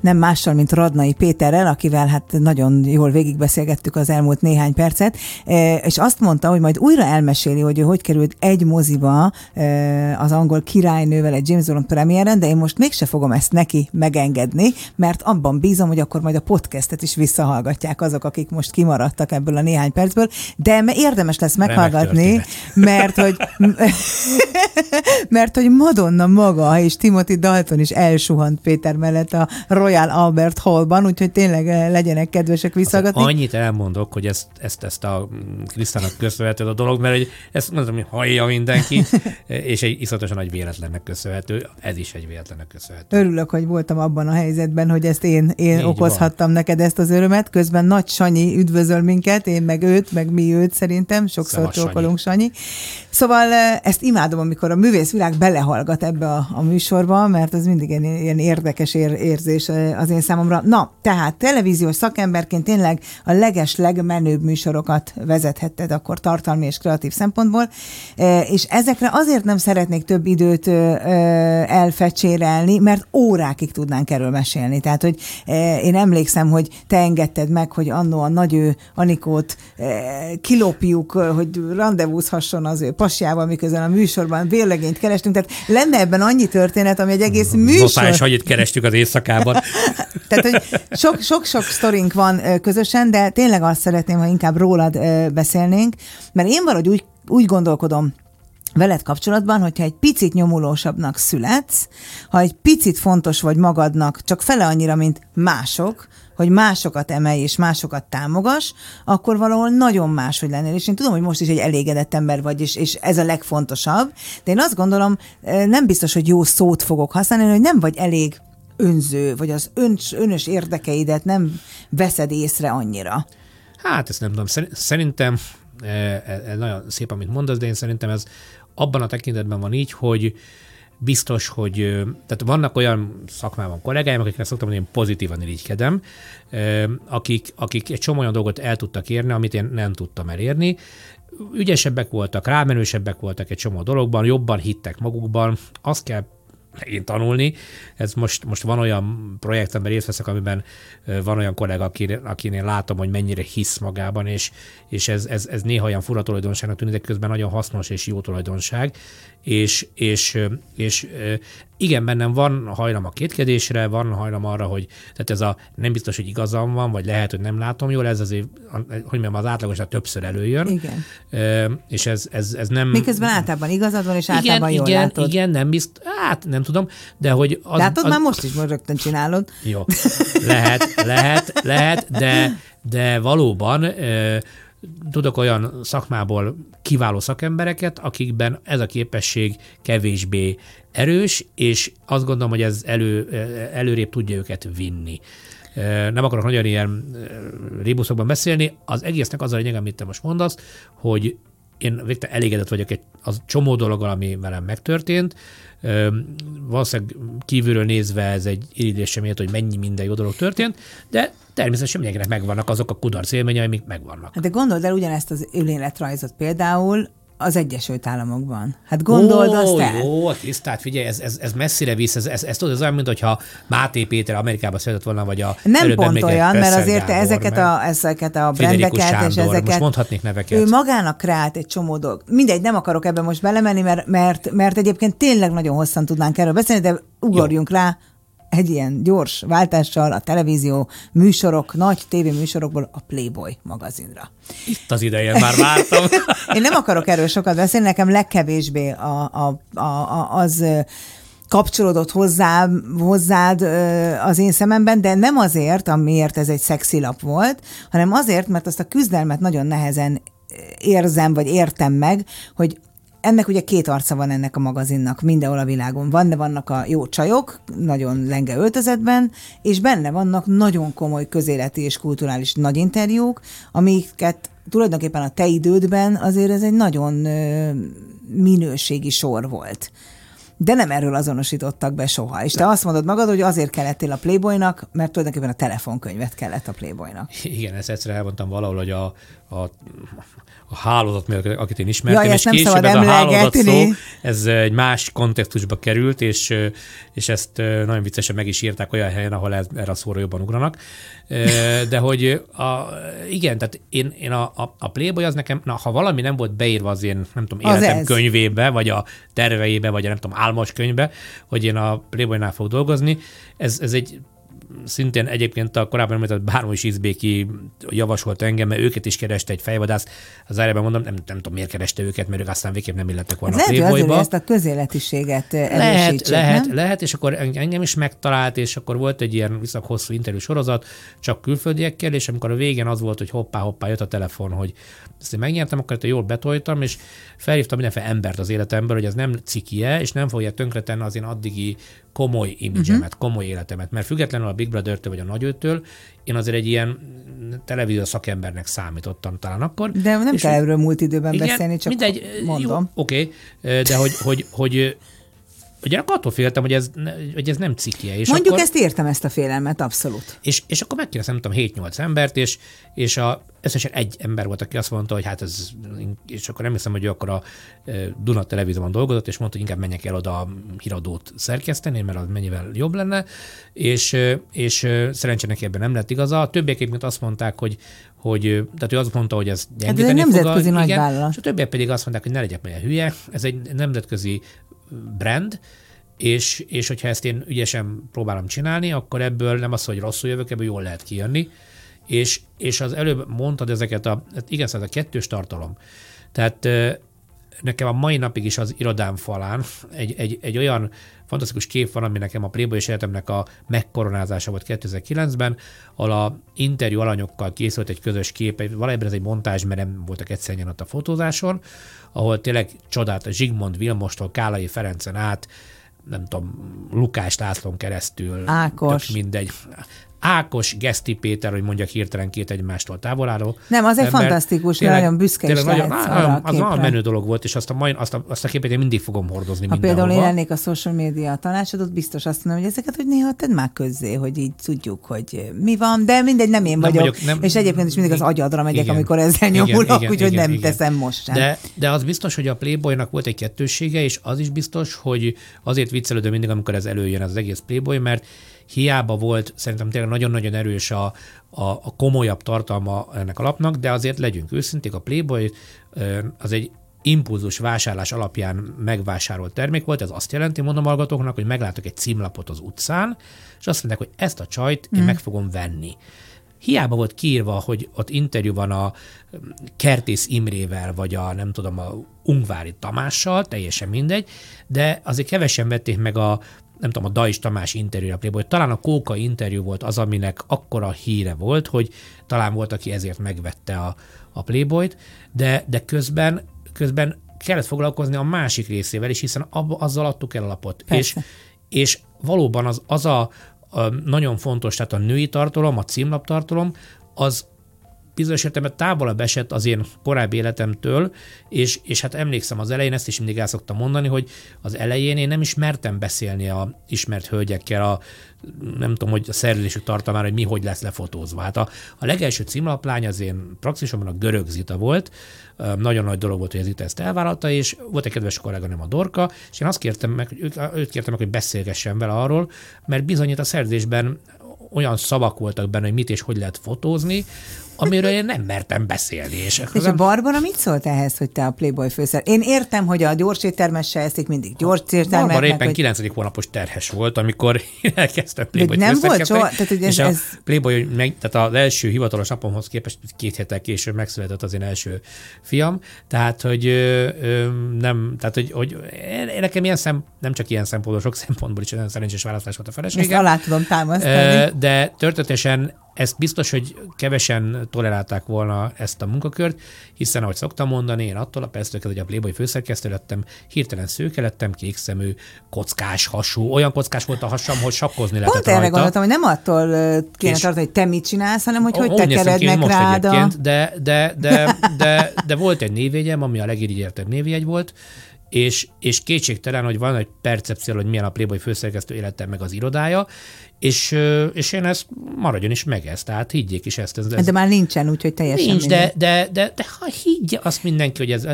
nem mással, mint Radnai Péterrel, akivel hát nagyon jól végigbeszélgettük az elmúlt néhány percet, e, és azt mondta, hogy majd újra elmeséli, hogy ő hogy került egy moziba e, az angol királynővel egy James Bond premiéren, de én most mégse fogom ezt neki megengedni, mert abban bízom, hogy akkor majd a podcastet is visszahallgatják azok, akik most kimaradtak ebből a néhány percből, de me- érdemes lesz meghallgatni, mert hogy mert hogy Madonna maga és Timothy Dalton is elsuhant Péter mellett a Royal Albert Hallban, úgyhogy tényleg eh, legyenek kedvesek visszahallgatni. Annyit elmondok, hogy ezt, ezt, ezt a mm, Krisztának köszönhető a dolog, mert hogy ezt mondom, hogy hallja mindenki, és egy iszonyatosan nagy véletlennek köszönhető, ez is egy véletlennek köszönhető. Örülök, hogy voltam abban a helyzetben, hogy ezt én, én Így okozhattam neked ezt az örömet. Közben Nagy Sanyi üdvözöl minket, én meg őt, meg mi őt szerintem. Sokszor Szevasz, Sanyi. Sanyi. Szóval ezt imádom, amikor a művészvilág belehallgat ebbe a, a műsorba, mert ez mindig ilyen, ilyen érdekes ér, érzés az én számomra. Na, tehát televíziós szakemberként tényleg a leges, legmenőbb műsorokat vezethetted akkor tartalmi és kreatív szempontból, és ezekre azért nem szeretnék több időt elfecsérelni, mert órákig tudnánk erről mesélni. Tehát, hogy én emlékszem, hogy te engedted meg, hogy annó a nagyő Anikót kilopjuk, hogy rendezvúzhasson az ő pasjával, miközben a műsorban vérlegényt kerestünk. Tehát lenne ebben annyi történet, ami egy egész műsor. Mosá és hagyit kerestük az éjszakában. Tehát, hogy sok- sok-sok sztorink van közösen, de tényleg azt szeretném, ha inkább rólad beszélnénk, mert én valahogy úgy, úgy gondolkodom, veled kapcsolatban, hogyha egy picit nyomulósabbnak születsz, ha egy picit fontos vagy magadnak, csak fele annyira, mint mások, hogy másokat emelj és másokat támogass, akkor valahol nagyon más, hogy lennél. És én tudom, hogy most is egy elégedett ember vagy, és, és ez a legfontosabb, de én azt gondolom, nem biztos, hogy jó szót fogok használni, hogy nem vagy elég önző, vagy az öns, önös érdekeidet nem veszed észre annyira. Hát ezt nem tudom. Szer- Szerintem ez nagyon szép, amit mondasz, de én szerintem ez abban a tekintetben van így, hogy biztos, hogy tehát vannak olyan szakmában kollégáim, akiknek szoktam mondani, én pozitívan irigykedem, akik, akik egy csomó olyan dolgot el tudtak érni, amit én nem tudtam elérni. Ügyesebbek voltak, rámenősebbek voltak egy csomó dologban, jobban hittek magukban. Azt kell megint tanulni. Ez most, most van olyan projekt, amiben részt veszek, amiben van olyan kollega, akinél, akinél látom, hogy mennyire hisz magában, és, és ez, ez, ez néha olyan fura tulajdonságnak tűnik, de közben nagyon hasznos és jó tulajdonság. És, és, és igen, bennem van hajlam a kétkedésre, van hajlam arra, hogy tehát ez a nem biztos, hogy igazam van, vagy lehet, hogy nem látom jól, ez azért, hogy mondjam, az átlagosnak többször előjön. Igen. És ez, ez, ez nem... Miközben általában igazad van, és általában igen, jól igen, látod. igen, nem bizt, hát nem tudom, de hogy az, Látod, az, már most is most rögtön csinálod. Jó, lehet, lehet, lehet, de, de valóban ö, tudok olyan szakmából kiváló szakembereket, akikben ez a képesség kevésbé erős, és azt gondolom, hogy ez elő, előrébb tudja őket vinni. Nem akarok nagyon ilyen rébuszokban beszélni. Az egésznek az a lényeg, amit te most mondasz, hogy én végtelen elégedett vagyok egy az csomó dologgal, ami velem megtörtént. Valószínűleg kívülről nézve ez egy irigylés miatt, hogy mennyi minden jó dolog történt, de természetesen mindenkinek megvannak azok a kudarc élményei, amik megvannak. Hát de gondold el ugyanezt az önéletrajzot például, az Egyesült Államokban. Hát gondold Ó, azt el. Jó, tisztát, figyelj, ez, ez, ez messzire visz, ez, ez, ez tudod, ez olyan, mint hogyha Máté Péter Amerikába született volna, vagy a Nem pont olyan, mert azért Gábor, ezeket, a, ezeket a brendeket Sándor, és ezeket... Most mondhatnék neveket. Ő magának kreált egy csomó dolg. Mindegy, nem akarok ebbe most belemenni, mert, mert, mert egyébként tényleg nagyon hosszan tudnánk erről beszélni, de ugorjunk Jó. rá egy ilyen gyors váltással a televízió műsorok, nagy tévéműsorokból a Playboy magazinra. Itt az ideje, már vártam. Én nem akarok erről sokat beszélni, nekem legkevésbé a, a, a, a, az kapcsolódott hozzá, hozzád az én szememben, de nem azért, amiért ez egy szexilap volt, hanem azért, mert azt a küzdelmet nagyon nehezen érzem, vagy értem meg, hogy ennek ugye két arca van ennek a magazinnak mindenhol a világon. Van, de vannak a jó csajok, nagyon lenge öltözetben, és benne vannak nagyon komoly közéleti és kulturális nagy interjúk, amiket tulajdonképpen a te idődben azért ez egy nagyon minőségi sor volt. De nem erről azonosítottak be soha. És te azt mondod magad, hogy azért kellettél a Playboynak, mert tulajdonképpen a telefonkönyvet kellett a Playboynak. Igen, ezt egyszer elmondtam valahol, hogy a, a a hálózat miatt, akit én ismertem, Jaj, és később ez a hálózat szó, ez egy más kontextusba került, és, és ezt nagyon viccesen meg is írták olyan helyen, ahol ez, erre a szóra jobban ugranak. De hogy a, igen, tehát én, én a, a, a Playboy az nekem, na, ha valami nem volt beírva az én, nem tudom, életem az könyvébe, vagy a terveibe, vagy a nem tudom, álmos könyvbe, hogy én a Playboynál fogok dolgozni, ez, ez egy szintén egyébként a korábban említett Bármó is Izbéki javasolt engem, mert őket is kereste egy fejvadász. Az erre mondom, nem, nem tudom, miért kereste őket, mert ők aztán végképp nem illettek volna Ez a lehet, hogy ezt a közéletiséget lehet, lehet, nem? lehet, és akkor engem is megtalált, és akkor volt egy ilyen viszont hosszú interjú sorozat, csak külföldiekkel, és amikor a végén az volt, hogy hoppá, hoppá, jött a telefon, hogy ezt én megnyertem, akkor jól betoltam, és felhívtam mindenféle embert az életemben, hogy ez nem cikie, és nem fogja tönkretenni az én addigi komoly imidzsemet, uh-huh. komoly életemet. Mert függetlenül a Big Brother-től vagy a nagyőtől, én azért egy ilyen televízió szakembernek számítottam talán akkor. De nem kell erről múlt időben igen, beszélni, csak mindegy, mondom. Oké, okay, de hogy, hogy, hogy Ugye akkor attól féltem, hogy ez, hogy ez nem cikje. És Mondjuk akkor, ezt értem, ezt a félelmet, abszolút. És, és akkor megkérdeztem, nem tudom, 7-8 embert, és, és a, összesen egy ember volt, aki azt mondta, hogy hát ez, és akkor nem hiszem, hogy ő akkor a Duna televízióban dolgozott, és mondta, hogy inkább menjek el oda a híradót szerkeszteni, mert az mennyivel jobb lenne, és, és szerencsére ebben nem lett igaza. A többiek egyébként azt mondták, hogy, hogy tehát ő azt mondta, hogy ez gyengíteni hát ez egy nemzetközi fog a, nagy igen, és a többiek pedig azt mondták, hogy ne legyek olyan hülye, ez egy nemzetközi brand, és, és hogyha ezt én ügyesen próbálom csinálni, akkor ebből nem az, hogy rosszul jövök, ebből jól lehet kijönni. És, és az előbb mondtad ezeket a, hát igen, ez a kettős tartalom. Tehát nekem a mai napig is az irodám falán egy, egy, egy olyan fantasztikus kép van, ami nekem a Playboy életemnek a megkoronázása volt 2009-ben, ahol a interjú alanyokkal készült egy közös kép, valójában ez egy montázs, mert nem voltak egyszerűen ott a fotózáson, ahol tényleg csodát a Zsigmond Vilmostól Kálai Ferencen át nem tudom, Lukás Lászlón keresztül. Ákos. mindegy. Ákos, Geszti Péter, hogy mondjak hirtelen két egymástól távol álló. Nem, az egy fantasztikus, tényleg, nagyon büszke tényleg is nagyon, nagyon, Az nagyon menő dolog volt, és azt a, mai, azt a, azt a képet én mindig fogom hordozni Ha például én lennék a social media tanácsadót, biztos azt mondom, hogy ezeket, hogy néha tedd már közzé, hogy így tudjuk, hogy mi van, de mindegy, nem én nem vagyok. vagyok nem, és egyébként is mindig az agyadra megyek, igen, amikor ezzel nyomulok, úgyhogy nem igen. teszem most sem. De, de az biztos, hogy a Playboynak volt egy kettősége, és az is biztos, hogy azért viccelődöm mindig, amikor ez előjön az egész Playboy, mert hiába volt szerintem tényleg nagyon-nagyon erős a, a, a komolyabb tartalma ennek a lapnak, de azért legyünk őszinték, a Playboy az egy impulzus vásárlás alapján megvásárolt termék volt, ez azt jelenti, mondom hallgatóknak, hogy meglátok egy címlapot az utcán, és azt mondják, hogy ezt a csajt én mm. meg fogom venni. Hiába volt kiírva, hogy ott interjú van a Kertész Imrével, vagy a nem tudom, a Ungvári Tamással, teljesen mindegy, de azért kevesen vették meg a, nem tudom, a Dajs Tamás interjú a Playboy, talán a Kóka interjú volt az, aminek akkora híre volt, hogy talán volt, aki ezért megvette a, a Playboyt, de, de közben, közben kellett foglalkozni a másik részével is, hiszen abba, azzal adtuk el alapot. És, és valóban az, az a, a nagyon fontos, tehát a női tartalom, a címlaptartalom, az bizonyos értelemben távolabb esett az én korábbi életemtől, és, és hát emlékszem az elején, ezt is mindig el szoktam mondani, hogy az elején én nem is mertem beszélni a ismert hölgyekkel, a, nem tudom, hogy a szerződésük tartalmára, hogy mi hogy lesz lefotózva. Hát a, a legelső címlaplány az én praxisomban a görög Zita volt, nagyon nagy dolog volt, hogy az Zita ezt elvállalta, és volt egy kedves kollega, nem a Dorka, és én azt kértem meg, őt, őt kértem meg, hogy beszélgessen vele arról, mert bizonyít a szerződésben olyan szavak voltak benne, hogy mit és hogy lehet fotózni, amiről én nem mertem beszélni. És, és a Barbara mit szólt ehhez, hogy te a Playboy főszer? Én értem, hogy a gyors éttermes se eszik mindig gyors éttermet. Barbara éppen hogy... 9. hónapos terhes volt, amikor én elkezdtem Playboy nem volt soha? Tehát, hogy ez, és a ez... Playboy, meg, tehát az első hivatalos napomhoz képest két héttel később megszületett az én első fiam, tehát, hogy ö, ö, nem, tehát, hogy, hogy nekem ilyen szem, nem csak ilyen szempontból, sok szempontból is olyan szerencsés választás volt a feleségem. Ezt alá tudom támasztani. De történetesen ezt biztos, hogy kevesen tolerálták volna ezt a munkakört, hiszen ahogy szoktam mondani, én attól a perctől hogy a Playboy főszerkesztő lettem, hirtelen szőke lettem, kékszemű, kockás hasú, olyan kockás volt a hasam, hogy sakkozni lehetett Pont erre gondoltam, hogy nem attól kéne és tartani, hogy te mit csinálsz, hanem hogy hogy tekerednek rád a... De, de, de, de, de, volt egy névjegyem, ami a legirigyeltebb névjegy volt, és, és kétségtelen, hogy van egy percepció, hogy milyen a Playboy főszerkesztő élete meg az irodája, és, és én ezt maradjon is meg ezt, tehát higgyék is ezt. Ez, ez de már nincsen, úgyhogy teljesen Nincs, de, de, de, de, ha higgye azt mindenki, hogy ez,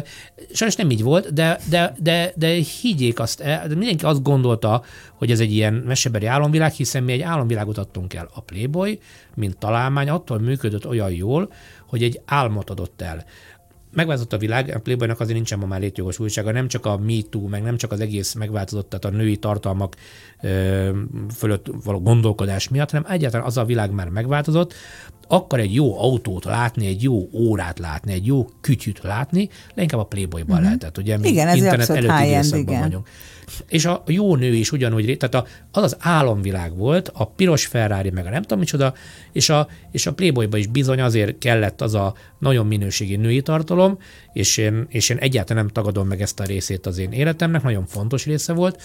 sajnos nem így volt, de, de, de, de higgyék azt, de mindenki azt gondolta, hogy ez egy ilyen mesebeli álomvilág, hiszen mi egy álomvilágot adtunk el. A Playboy, mint találmány, attól működött olyan jól, hogy egy álmot adott el megváltozott a világ, a Playboynak azért nincsen ma már létjogos újsága, nem csak a Me meg nem csak az egész megváltozott, tehát a női tartalmak ö, fölött való gondolkodás miatt, hanem egyáltalán az a világ már megváltozott, akkor egy jó autót látni, egy jó órát látni, egy jó kütyüt látni, leginkább a Playboyban uh-huh. lehetett, ugye mi igen, internet előtti időszakban igen. vagyunk. És a jó nő is ugyanúgy, tehát az az álomvilág volt, a piros Ferrari, meg a nem tudom micsoda, és a, és a Playboyba is bizony azért kellett az a nagyon minőségi női tartalom, és én, és én egyáltalán nem tagadom meg ezt a részét az én életemnek, nagyon fontos része volt,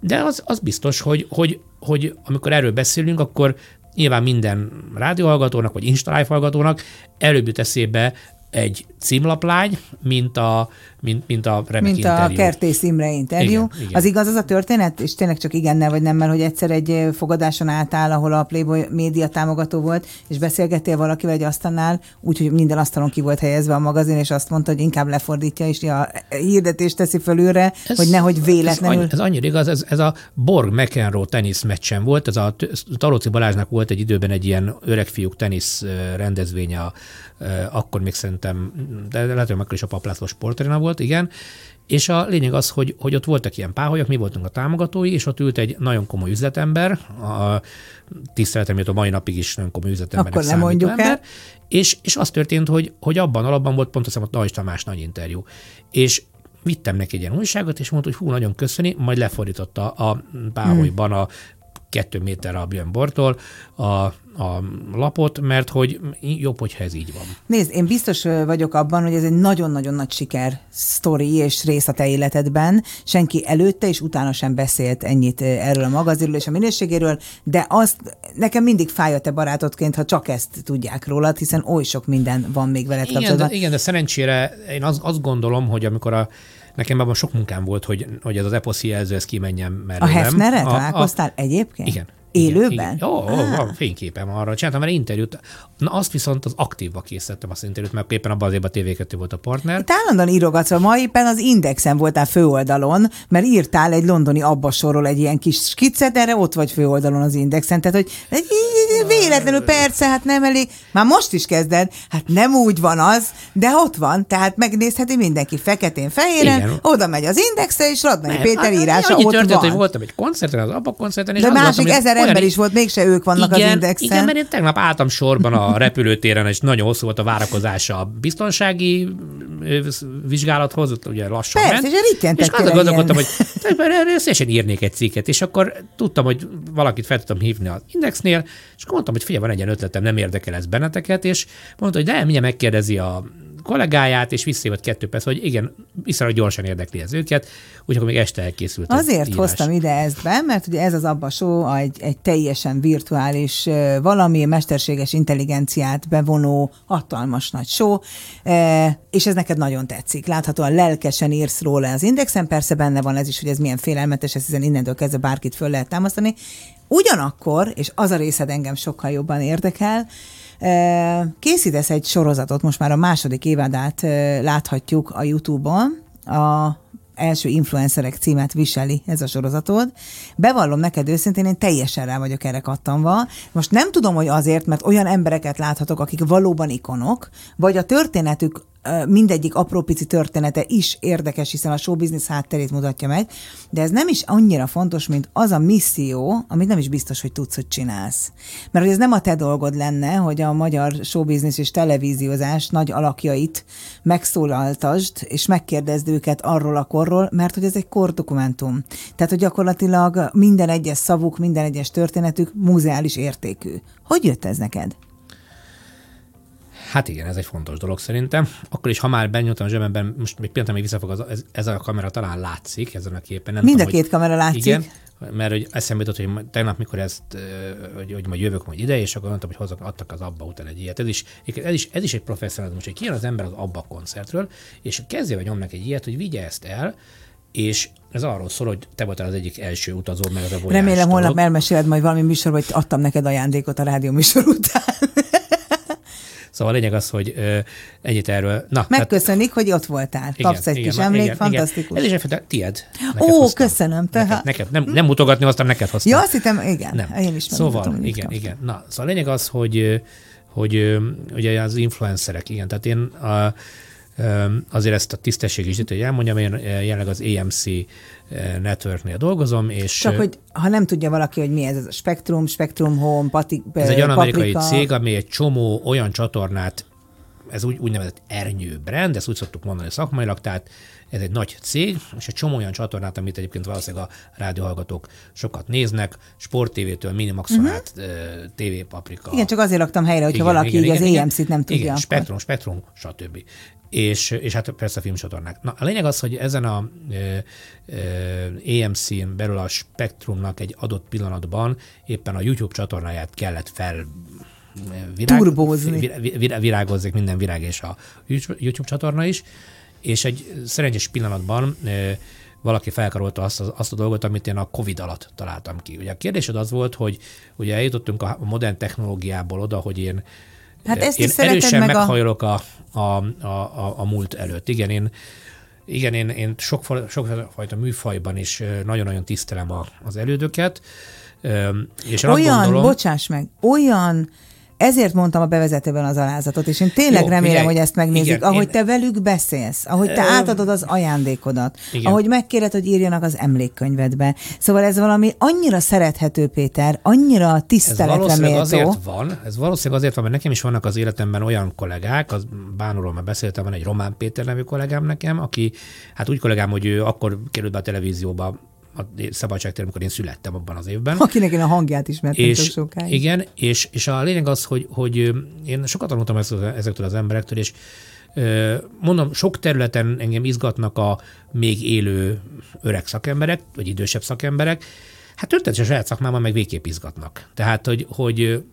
de az, az biztos, hogy, hogy, hogy amikor erről beszélünk, akkor nyilván minden rádióhallgatónak, vagy Insta hallgatónak előbb jut eszébe egy címlaplány, mint a, mint, mint a remek Mint interjú. a Kertész Imre interjú. Igen, igen. Az igaz az a történet, és tényleg csak igennel vagy nemmel, hogy egyszer egy fogadáson álltál, ahol a Playboy média támogató volt, és beszélgettél valakivel egy asztalnál, úgyhogy minden asztalon ki volt helyezve a magazin, és azt mondta, hogy inkább lefordítja, és a hirdetést teszi fölülre, ez, hogy nehogy véletlenül. Ez, ez annyira igaz, ez, ez a Borg McEnroe tenisz meccsen volt, ez a Talóci Balázsnak volt egy időben egy ilyen öreg fiúk tenisz rendezvénye, a, akkor még szerintem, de lehet, hogy akkor is a Paplászló sportarena volt, igen, és a lényeg az, hogy, hogy ott voltak ilyen páholyok, mi voltunk a támogatói, és ott ült egy nagyon komoly üzletember, a tiszteletem, a mai napig is nagyon komoly üzletember. Akkor nem mondjuk ember, el. És, és az történt, hogy, hogy abban alapban volt pont azt a Nagy Tamás nagy interjú. És vittem neki egy ilyen újságot, és mondta, hogy hú, nagyon köszöni, majd lefordította a páholyban a kettő méterre a Björn Bortól a, a lapot, mert hogy jobb, hogyha ez így van. Nézd, én biztos vagyok abban, hogy ez egy nagyon-nagyon nagy siker sztori és rész a te életedben. Senki előtte és utána sem beszélt ennyit erről a magazinról és a minőségéről, de azt nekem mindig fáj a te barátodként, ha csak ezt tudják rólad, hiszen oly sok minden van még veled igen, kapcsolatban. De, igen, de szerencsére én az, azt gondolom, hogy amikor a Nekem abban sok munkám volt, hogy, hogy ez az eposzi jelző, ez kimenjen mellőlem. A Hefnerre találkoztál a, egyébként? Igen. Élőben? Ó, oh, oh, van fényképem arra. Csináltam már interjút. Na azt viszont az aktívba készítettem az interjút, mert éppen abban az évben a TV2 volt a partner. Itt állandóan írogatsz, ma éppen az Indexen voltál főoldalon, mert írtál egy londoni abbasorról egy ilyen kis skiccet, erre ott vagy főoldalon az Indexen. Tehát, hogy véletlenül persze, hát nem elég. Már most is kezded, hát nem úgy van az, de ott van, tehát megnézheti mindenki feketén, fehéren, Igen. oda megy az indexre, és Radnai Péter hát, írása ott történt, van. hogy voltam egy koncerten, az abba koncerten, és De másik mondtam, ember is volt, mégse ők vannak igen, az indexen. Igen, mert én tegnap álltam sorban a repülőtéren, és nagyon hosszú volt a várakozása a biztonsági vizsgálathoz, ugye lassan Persze, ment. És, és azon gondolkodtam, hogy szívesen írnék egy cikket, és akkor tudtam, hogy valakit fel tudtam hívni az Indexnél, és akkor mondtam, hogy figyelj, van egy ötletem, nem érdekel ez benneteket, és mondta, hogy de mindjárt megkérdezi a kollégáját, és visszajött kettő perc, hogy igen, viszonylag gyorsan érdekli ez őket, úgyhogy akkor még este elkészült. Azért írás. hoztam ide ezt be, mert ugye ez az Abba Show egy, egy teljesen virtuális, valami mesterséges intelligenciát bevonó, hatalmas nagy show, és ez neked nagyon tetszik. Láthatóan lelkesen írsz róla az Indexen, persze benne van ez is, hogy ez milyen félelmetes, ez hiszen innentől kezdve bárkit föl lehet támasztani. Ugyanakkor, és az a részed engem sokkal jobban érdekel, Készítesz egy sorozatot, most már a második évadát láthatjuk a YouTube-on, a első influencerek címet viseli ez a sorozatod. Bevallom neked őszintén, én teljesen rá vagyok erre kattanva. Most nem tudom, hogy azért, mert olyan embereket láthatok, akik valóban ikonok, vagy a történetük mindegyik apró pici története is érdekes, hiszen a showbiznisz hátterét mutatja meg, de ez nem is annyira fontos, mint az a misszió, amit nem is biztos, hogy tudsz, hogy csinálsz. Mert hogy ez nem a te dolgod lenne, hogy a magyar showbiznisz és televíziózás nagy alakjait megszólaltasd, és megkérdezd őket arról a korról, mert hogy ez egy kordokumentum. Tehát, hogy gyakorlatilag minden egyes szavuk, minden egyes történetük muzeális értékű. Hogy jött ez neked? Hát igen, ez egy fontos dolog szerintem. Akkor is, ha már benyújtom a zsebemben, most még pillanat, még visszafog, az, ez, ez, a kamera talán látszik ezen a képen. Nem Mind tudom, a két hogy, kamera látszik. Igen, mert hogy eszembe jutott, hogy tegnap, mikor ezt, hogy, hogy majd jövök majd ide, és akkor mondtam, hogy hozok, adtak az Abba után egy ilyet. Ez is, ez is, ez is egy professzionalizmus, hogy kijön az ember az Abba koncertről, és kezdje nyomnak egy ilyet, hogy vigye ezt el, és ez arról szól, hogy te voltál az egyik első utazó, meg az a Remélem, holnap elmeséled majd valami műsor, hogy adtam neked ajándékot a rádió műsor után. Szóval a lényeg az, hogy ö, ennyit erről. Na, Megköszönik, tehát, hogy ott voltál. Igen, Kapsz egy igen, kis emlék, igen, fantasztikus. Igen. Ez is egy tied. Ó, hoztam. köszönöm. Tehát... Neked, neked, nem, nem mutogatni hoztam, neked hoztam. Ja, azt hittem, igen. Nem. Én is Szóval, igen, igen. Na, szóval a lényeg az, hogy, hogy ugye az influencerek, igen, tehát én a, azért ezt a tisztesség is, hogy elmondjam, én jelenleg az AMC Networknél dolgozom, és... Csak, hogy ha nem tudja valaki, hogy mi ez, ez a Spectrum, Spectrum Home, pati, Ez egy olyan amerikai cég, ami egy csomó olyan csatornát, ez úgy, úgynevezett ernyő brand, ezt úgy szoktuk mondani szakmailag, tehát ez egy nagy cég, és egy csomó olyan csatornát, amit egyébként valószínűleg a rádióhallgatók sokat néznek, Sport TV-től Minimaxon uh-huh. át, TV Paprika. Igen, csak azért laktam helyre, hogyha igen, valaki igen, így igen, az EMC-t nem tudja. Igen, Spektrum, Spektrum, stb és, és hát persze a filmcsatornák. Na, a lényeg az, hogy ezen a e, e, AMC-n belül a Spektrumnak egy adott pillanatban éppen a YouTube csatornáját kellett fel virág, Turbózni. virágozzék minden virág és a YouTube csatorna is, és egy szerencsés pillanatban e, valaki felkarolta azt, azt a dolgot, amit én a Covid alatt találtam ki. Ugye a kérdésed az volt, hogy ugye eljutottunk a modern technológiából oda, hogy én Hát ezt én is erősen meg meghajolok a... A, a, a, a múlt előtt. Igen, én igen, én, én sok, sokfajta műfajban is nagyon-nagyon tisztelem a, az elődöket. És olyan, gondolom, bocsáss meg, olyan ezért mondtam a bevezetőben az alázatot, és én tényleg Jó, remélem, figyelj, hogy ezt megnézik, igen, ahogy én... te velük beszélsz, ahogy te átadod az ajándékodat, igen. ahogy megkéred, hogy írjanak az emlékkönyvedbe. Szóval ez valami annyira szerethető, Péter, annyira tiszteletre méltó. azért van, ez valószínűleg azért van, mert nekem is vannak az életemben olyan kollégák, az Bánulról már beszéltem, van egy Román Péter nevű kollégám nekem, aki, hát úgy kollégám, hogy ő akkor került be a televízióba a szabadságtér, amikor én születtem abban az évben. Akinek én a hangját ismertem és, sokáig. Igen, és, és a lényeg az, hogy, hogy én sokat tanultam ezektől az emberektől, és mondom, sok területen engem izgatnak a még élő öreg szakemberek, vagy idősebb szakemberek, Hát történetes a saját szakmában meg végképp izgatnak. Tehát, hogy, hogy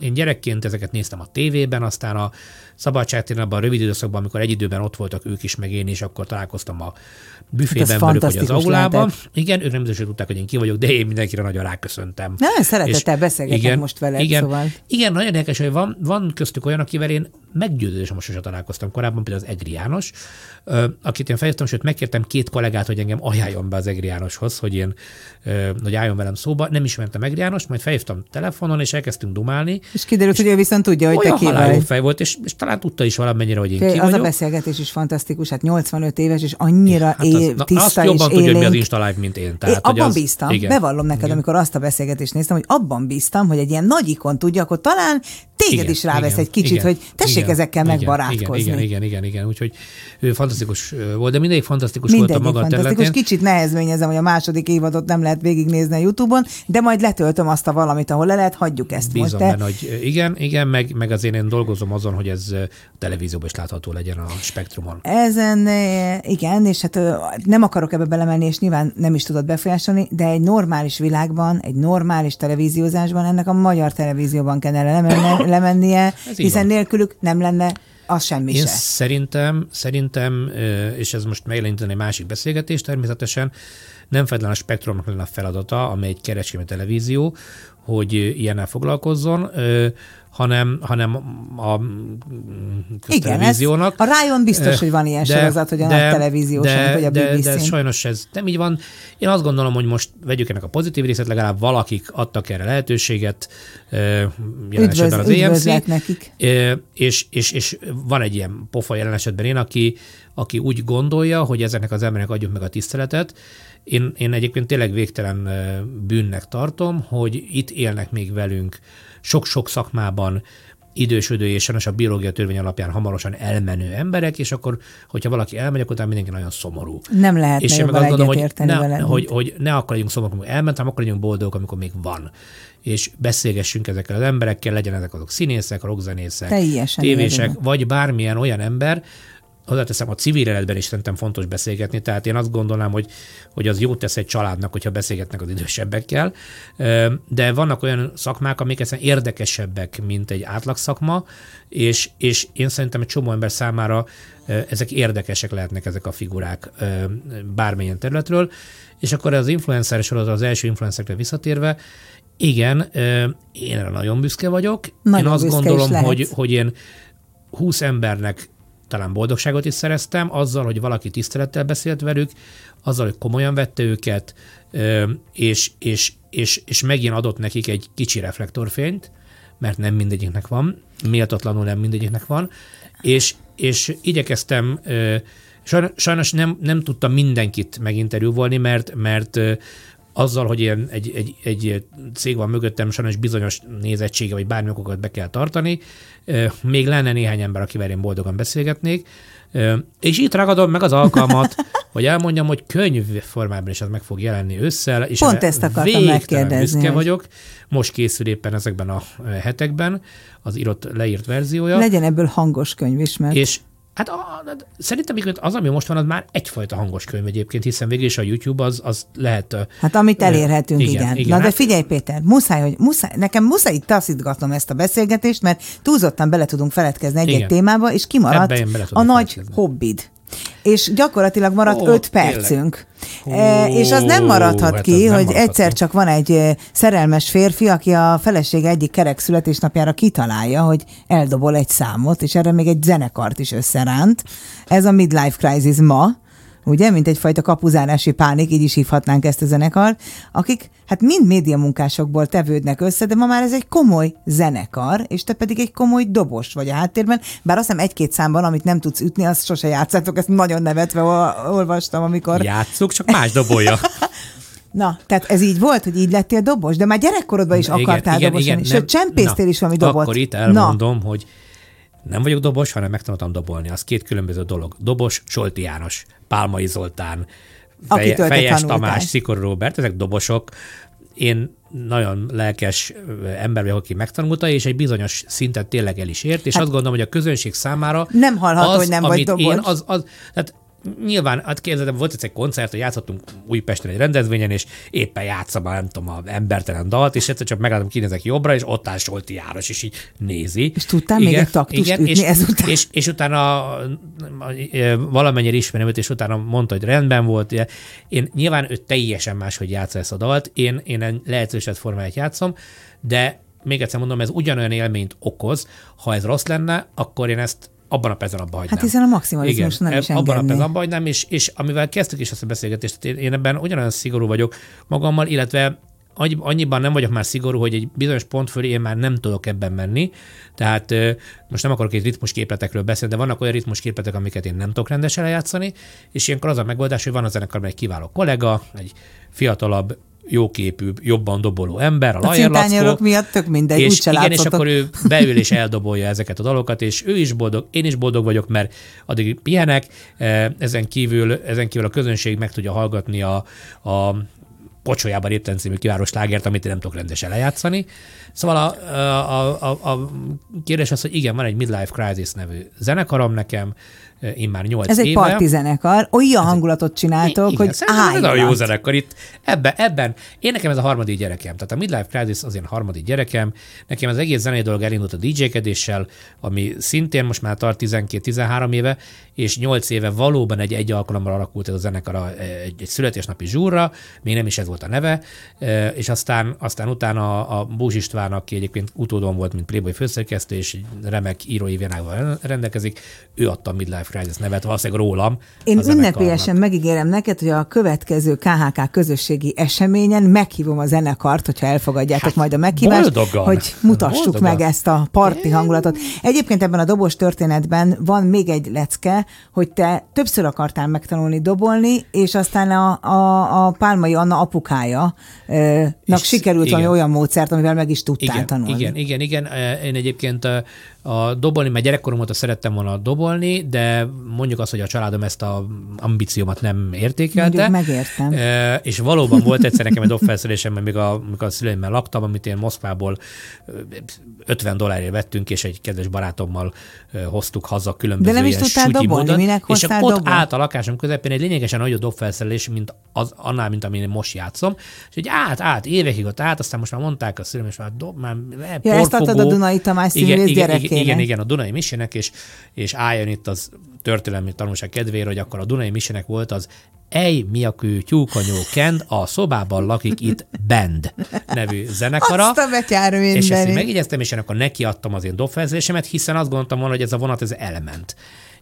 én gyerekként ezeket néztem a tévében, aztán a szabadságtéren abban a rövid időszakban, amikor egy időben ott voltak ők is, meg én is, akkor találkoztam a büfében velük, hogy az aulában. Lehetett. Igen, ők nem hogy tudták, hogy én ki vagyok, de én mindenkire nagyon ráköszöntem. Nagyon szeretettel beszélgetek igen, most veled, igen, szóval. Igen, nagyon érdekes, hogy van, van köztük olyan, akivel én meggyőződésem most sosem találkoztam korábban, például az Egri János, akit én fejeztem, sőt megkértem két kollégát, hogy engem ajánljon be az Egri Jánoshoz, hogy én hogy álljon velem szóba, nem ismerte meg János, majd felhívtam telefonon, és elkezdtünk dumálni. És kiderült, és hogy ő viszont tudja, hogy te ki vagy. fej volt, és, és talán tudta is valamennyire, hogy én Fé, ki Az vagyok. a beszélgetés is fantasztikus, hát 85 éves, és annyira hát é, az, tiszta azt jobban tudja, hogy mi az Insta Live, mint én. Tehát, én abban az, bíztam, igen, bevallom neked, igen. amikor azt a beszélgetést néztem, hogy abban bíztam, hogy egy ilyen nagy ikon tudja, akkor talán téged igen, is rávesz igen, egy kicsit, igen, hogy tessék igen, ezekkel igen, megbarátkozni. Igen, igen, igen, igen, úgyhogy ő fantasztikus volt, de mindegyik fantasztikus mindegyik volt a maga fantasztikus. területén. Kicsit nehezményezem, hogy a második évadot nem lehet végignézni a Youtube-on, de majd letöltöm azt a valamit, ahol le lehet, hagyjuk ezt Bízom most. Benne, hogy igen, igen, meg, meg azért én dolgozom azon, hogy ez a televízióban is látható legyen a spektrumon. Ezen igen, és hát nem akarok ebbe belemenni, és nyilván nem is tudod befolyásolni, de egy normális világban, egy normális televíziózásban ennek a magyar televízióban kellene lemennie, hiszen van. nélkülük nem lenne az semmi Én se. szerintem, szerintem, és ez most megjeleníteni egy másik beszélgetés természetesen, nem feltétlenül a spektrumnak lenne a feladata, amely egy kereskedelmi televízió, hogy ilyennel foglalkozzon, hanem, hanem a köztelevíziónak. Igen, a Rájon biztos, hogy van ilyen de, sorozat, hogy a de, televíziós, de, vagy a de, de sajnos ez nem így van. Én azt gondolom, hogy most vegyük ennek a pozitív részét, legalább valakik adtak erre lehetőséget, jelen Üdvöz, esetben az EMC. nekik. És, és, és van egy ilyen pofa jelen esetben én, aki, aki úgy gondolja, hogy ezeknek az embernek adjuk meg a tiszteletet. Én, én egyébként tényleg végtelen bűnnek tartom, hogy itt élnek még velünk sok-sok szakmában idősödő és sajnos a biológia törvény alapján hamarosan elmenő emberek, és akkor, hogyha valaki elmegy, akkor utána mindenki nagyon szomorú. Nem lehet és én meg azt gondolom, hogy ne, veled, hogy, hogy ne akkor legyünk szomorúak, amikor elment, hanem akkor legyünk boldogok, amikor még van. És beszélgessünk ezekkel az emberekkel, legyen ezek azok színészek, rockzenészek, tévések, vagy bármilyen olyan ember, hozzáteszem, a civil életben is szerintem fontos beszélgetni, tehát én azt gondolnám, hogy, hogy az jót tesz egy családnak, hogyha beszélgetnek az idősebbekkel, de vannak olyan szakmák, amik egyszerűen érdekesebbek, mint egy átlag szakma, és, és én szerintem egy csomó ember számára ezek érdekesek lehetnek ezek a figurák bármilyen területről, és akkor az influencer sorozat az első influencerekre visszatérve, igen, én erre nagyon büszke vagyok. Nagyon én azt gondolom, hogy, hogy én 20 embernek talán boldogságot is szereztem, azzal, hogy valaki tisztelettel beszélt velük, azzal, hogy komolyan vette őket, és, és, és, és megint adott nekik egy kicsi reflektorfényt, mert nem mindegyiknek van, méltatlanul nem mindegyiknek van, és, és igyekeztem, sajnos nem, nem tudtam mindenkit meginterjúvolni, mert, mert azzal, hogy ilyen egy, egy, egy cég van mögöttem, sajnos bizonyos nézettsége, vagy bármi okokat be kell tartani. Még lenne néhány ember, akivel én boldogan beszélgetnék. És itt ragadom meg az alkalmat, hogy elmondjam, hogy könyv formában is ez meg fog jelenni ősszel. És Pont ezt akartam megkérdezni. büszke vagyok. Most készül éppen ezekben a hetekben az írott, leírt verziója. Legyen ebből hangos könyv is, mert... És Hát a, szerintem az, ami most van, az már egyfajta hangos könyv egyébként, hiszen végül is a YouTube az, az lehet... Hát amit elérhetünk, igen. igen. igen. Na hát, de figyelj Péter, muszáj, hogy muszáj, nekem muszáj itt taszítgatnom ezt a beszélgetést, mert túlzottan bele tudunk feledkezni egy-egy témába, és kimaradt a nagy hobbid. És gyakorlatilag maradt Ó, öt percünk. Ó, e, és az nem maradhat hát ki, hogy maradhat egyszer ki. csak van egy szerelmes férfi, aki a felesége egyik kerek születésnapjára kitalálja, hogy eldobol egy számot, és erre még egy zenekart is összeránt. Ez a Midlife Crisis ma ugye, mint egyfajta kapuzárási pánik, így is hívhatnánk ezt a zenekart, akik hát mind médiamunkásokból tevődnek össze, de ma már ez egy komoly zenekar, és te pedig egy komoly dobos vagy a háttérben, bár azt hiszem egy-két számban, amit nem tudsz ütni, azt sose játszátok, ezt nagyon nevetve olvastam, amikor... Játszuk, csak más dobolja. Na, tehát ez így volt, hogy így lettél dobos, de már gyerekkorodban is igen, akartál igen, dobos igen, Sőt, csempésztél Na, is valami dobot. Akkor itt elmondom, Na. hogy nem vagyok dobos, hanem megtanultam dobolni. Az két különböző dolog. Dobos, Solti János, Pálmai Zoltán, Feje, Fejes Tamás, Szikor Robert, ezek dobosok. Én nagyon lelkes ember vagyok, aki megtanulta, és egy bizonyos szintet tényleg el is ért, és hát, azt gondolom, hogy a közönség számára nem hallható, az, hogy nem vagy dobos. Én, az, az, tehát nyilván, hát képzeld, volt egy koncert, hogy játszottunk Újpesten egy rendezvényen, és éppen játszom a, nem tudom, a embertelen dalt, és egyszer csak megállom, kinézek jobbra, és ott áll Solti János, és így nézi. És tudtál igen, még egy taktust igen, ütni és, ezután? És, és, utána valamennyire ismerem őt, és utána mondta, hogy rendben volt. Én nyilván ő teljesen máshogy játsza ezt a dalt, én, én lehetőséget formáját játszom, de még egyszer mondom, ez ugyanolyan élményt okoz, ha ez rossz lenne, akkor én ezt abban a percben abban hagynám. Hát hiszen a maximalizmus Igen, nem is abban a percben abban hagynám, és, és amivel kezdtük is ezt a beszélgetést, én ebben ugyanolyan szigorú vagyok magammal, illetve annyiban nem vagyok már szigorú, hogy egy bizonyos pont fölé én már nem tudok ebben menni. Tehát most nem akarok egy ritmusképletekről beszélni, de vannak olyan ritmusképletek, amiket én nem tudok rendesen eljátszani, és ilyenkor az a megoldás, hogy van a zenekarban egy kiváló kollega, egy fiatalabb jóképű, jobban doboló ember, a, a Lajer miatt tök mindegy, és igen, és akkor ő beül és eldobolja ezeket a dalokat, és ő is boldog, én is boldog vagyok, mert addig pihenek, ezen kívül, ezen kívül a közönség meg tudja hallgatni a, a pocsolyában éppen című kiváló slágert, amit én nem tudok rendesen lejátszani. Szóval a, a, a, a kérdés az, hogy igen, van egy Midlife Crisis nevű zenekarom nekem, én már 8 Ez egy parti zenekar, olyan ez hangulatot csináltok, igen, hogy Ez a jó zenekar itt. Ebben, ebben, én nekem ez a harmadik gyerekem. Tehát a Midlife Crisis az én harmadik gyerekem. Nekem az egész zenei dolog elindult a DJ-kedéssel, ami szintén most már tart 12-13 éve, és 8 éve valóban egy egy alkalommal alakult ez a zenekar egy, egy születésnapi zsúrra, még nem is ez volt a neve, és aztán, aztán utána a Búzs István, aki egyébként utódon volt, mint Playboy főszerkesztő, és egy remek írói világban rendelkezik, ő adta a Midlife Crisis nevet, valószínűleg rólam. Én ünnepélyesen megígérem neked, hogy a következő KHK közösségi eseményen meghívom a zenekart, hogyha elfogadjátok hát, majd a meghívást, boldogan. hogy mutassuk boldogan. meg ezt a parti hangulatot. Egyébként ebben a dobos történetben van még egy lecke, hogy te többször akartál megtanulni dobolni, és aztán a, a, a Pálmai Anna apukája nak sikerült igen. valami olyan módszert, amivel meg is tudtál igen, tanulni. Igen, igen, igen. Én egyébként a dobolni, mert gyerekkorom óta szerettem volna dobolni, de mondjuk azt, hogy a családom ezt a ambíciómat nem értékelte. Mondjuk megértem. E, és valóban volt egyszer nekem egy dobfelszerelésem, még a, amikor a szüleimmel laktam, amit én Moszkvából 50 dollárért vettünk, és egy kedves barátommal hoztuk haza különböző De nem is tudtál dobolni, módon, minek És akkor ott dobol? állt a lakásom közepén egy lényegesen nagyobb dobfelszerelés, mint az, annál, mint amin én most játszom. És egy át, át, évekig ott át, aztán most már mondták a szüleim, és már dob, már ja, ezt adtad a Dunai Tamás igen, igen, igen, igen, igen, a Dunai Misének, és, és álljon itt az történelmi tanulság kedvére, hogy akkor a Dunai Misének volt az Ej, miakű tyúkanyó Kend, a szobában lakik itt Band nevű zenekara. Azt a betyár És ezt megjegyeztem, és akkor neki adtam az én dobfelzésemet, hiszen azt gondoltam volna, hogy ez a vonat ez elment.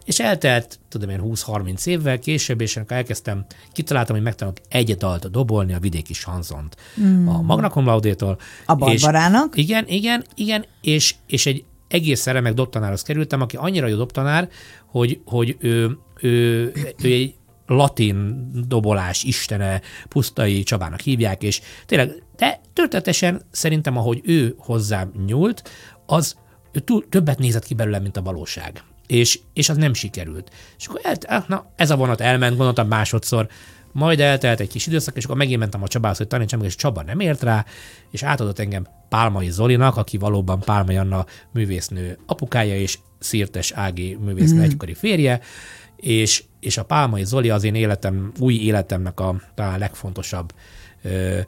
És eltelt, tudom én, 20-30 évvel később, és akkor elkezdtem, kitaláltam, hogy megtanulok egy dalt dobolni a vidéki sanzont. Mm. A Magna Cum Laude-tól. A Barbarának? igen, igen, igen, és, és egy egész remek dobtanárhoz kerültem, aki annyira jó dobtanár, hogy, hogy ő, ő, ő egy latin dobolás istene, Pusztai Csabának hívják, és tényleg, de történetesen szerintem, ahogy ő hozzám nyúlt, az ő túl, többet nézett ki belőle, mint a valóság. És, és az nem sikerült. És akkor el, na, ez a vonat elment, gondoltam másodszor, majd eltelt egy kis időszak, és akkor megint mentem a Csabához, hogy tanítsam és Csaba nem ért rá, és átadott engem Pálmai Zolinak, aki valóban Pálmai Anna művésznő apukája, és Szirtes Ági művésznő mm. egykori férje, és, és a Pálmai Zoli az én életem, új életemnek a talán legfontosabb ö,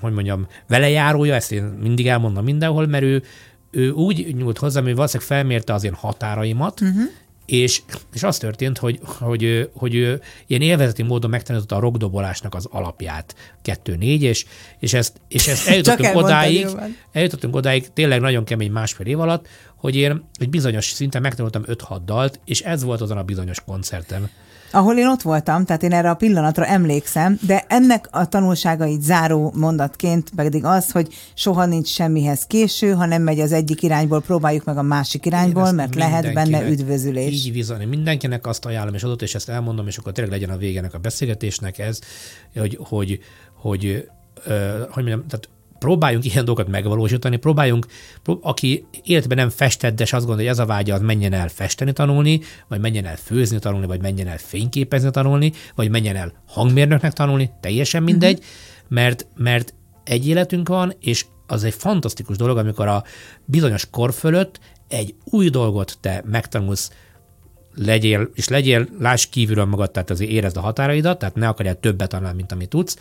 hogy mondjam, velejárója, ezt én mindig elmondom mindenhol, mert ő, ő úgy nyúlt hozzám, hogy valószínűleg felmérte az én határaimat, uh-huh és, és az történt, hogy, hogy, hogy ő ilyen élvezeti módon megtanította a rockdobolásnak az alapját, 2-4, és, és ezt, és ezt eljutottunk odáig, eljutottunk odáig tényleg nagyon kemény másfél év alatt, hogy én egy bizonyos szinten megtanultam 5-6 dalt, és ez volt azon a bizonyos koncerten. Ahol én ott voltam, tehát én erre a pillanatra emlékszem, de ennek a tanulságait záró mondatként pedig az, hogy soha nincs semmihez késő, ha nem megy az egyik irányból, próbáljuk meg a másik irányból, mert lehet benne üdvözülés. Így bizony, mindenkinek azt ajánlom, és adott, és ezt elmondom, és akkor tényleg legyen a végenek a beszélgetésnek ez, hogy, hogy, hogy, hogy, hogy mondjam, tehát próbáljunk ilyen dolgokat megvalósítani, próbáljunk, prób- aki életben nem festett, de az gondolja, hogy ez a vágya, az menjen el festeni tanulni, vagy menjen el főzni tanulni, vagy menjen el fényképezni tanulni, vagy menjen el hangmérnöknek tanulni, teljesen mindegy, uh-huh. mert, mert egy életünk van, és az egy fantasztikus dolog, amikor a bizonyos kor fölött egy új dolgot te megtanulsz, legyél, és legyél, láss kívülről magad, tehát azért érezd a határaidat, tehát ne akarjál többet tanulni, mint amit tudsz,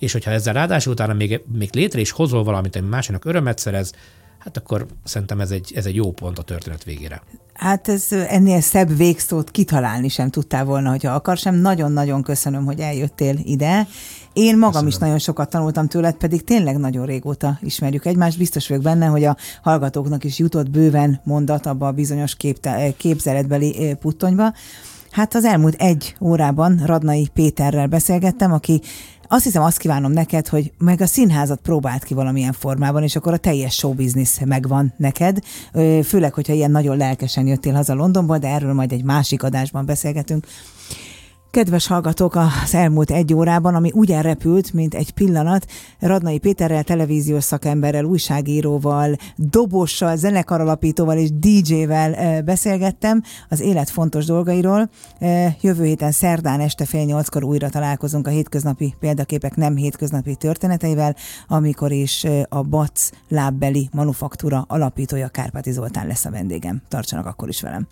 és hogyha ezzel ráadásul utána még, még létre is hozol valamit, ami másnak örömet szerez, hát akkor szerintem ez egy, ez egy jó pont a történet végére. Hát ez ennél szebb végszót kitalálni sem tudtál volna, hogyha akar sem. Nagyon-nagyon köszönöm, hogy eljöttél ide. Én magam köszönöm. is nagyon sokat tanultam tőled, pedig tényleg nagyon régóta ismerjük egymást. Biztos vagyok benne, hogy a hallgatóknak is jutott bőven mondat abba a bizonyos képte, képzeletbeli puttonyba. Hát az elmúlt egy órában Radnai Péterrel beszélgettem, aki azt hiszem azt kívánom neked, hogy meg a színházat próbált ki valamilyen formában, és akkor a teljes show business megvan neked, főleg, hogyha ilyen nagyon lelkesen jöttél haza Londonból, de erről majd egy másik adásban beszélgetünk. Kedves hallgatók, az elmúlt egy órában, ami úgy elrepült, mint egy pillanat, Radnai Péterrel, televíziós szakemberrel, újságíróval, dobossal, zenekaralapítóval és DJ-vel beszélgettem az élet fontos dolgairól. Jövő héten szerdán este fél nyolckor újra találkozunk a hétköznapi példaképek nem hétköznapi történeteivel, amikor is a BAC lábbeli manufaktúra alapítója Kárpáti Zoltán lesz a vendégem. Tartsanak akkor is velem.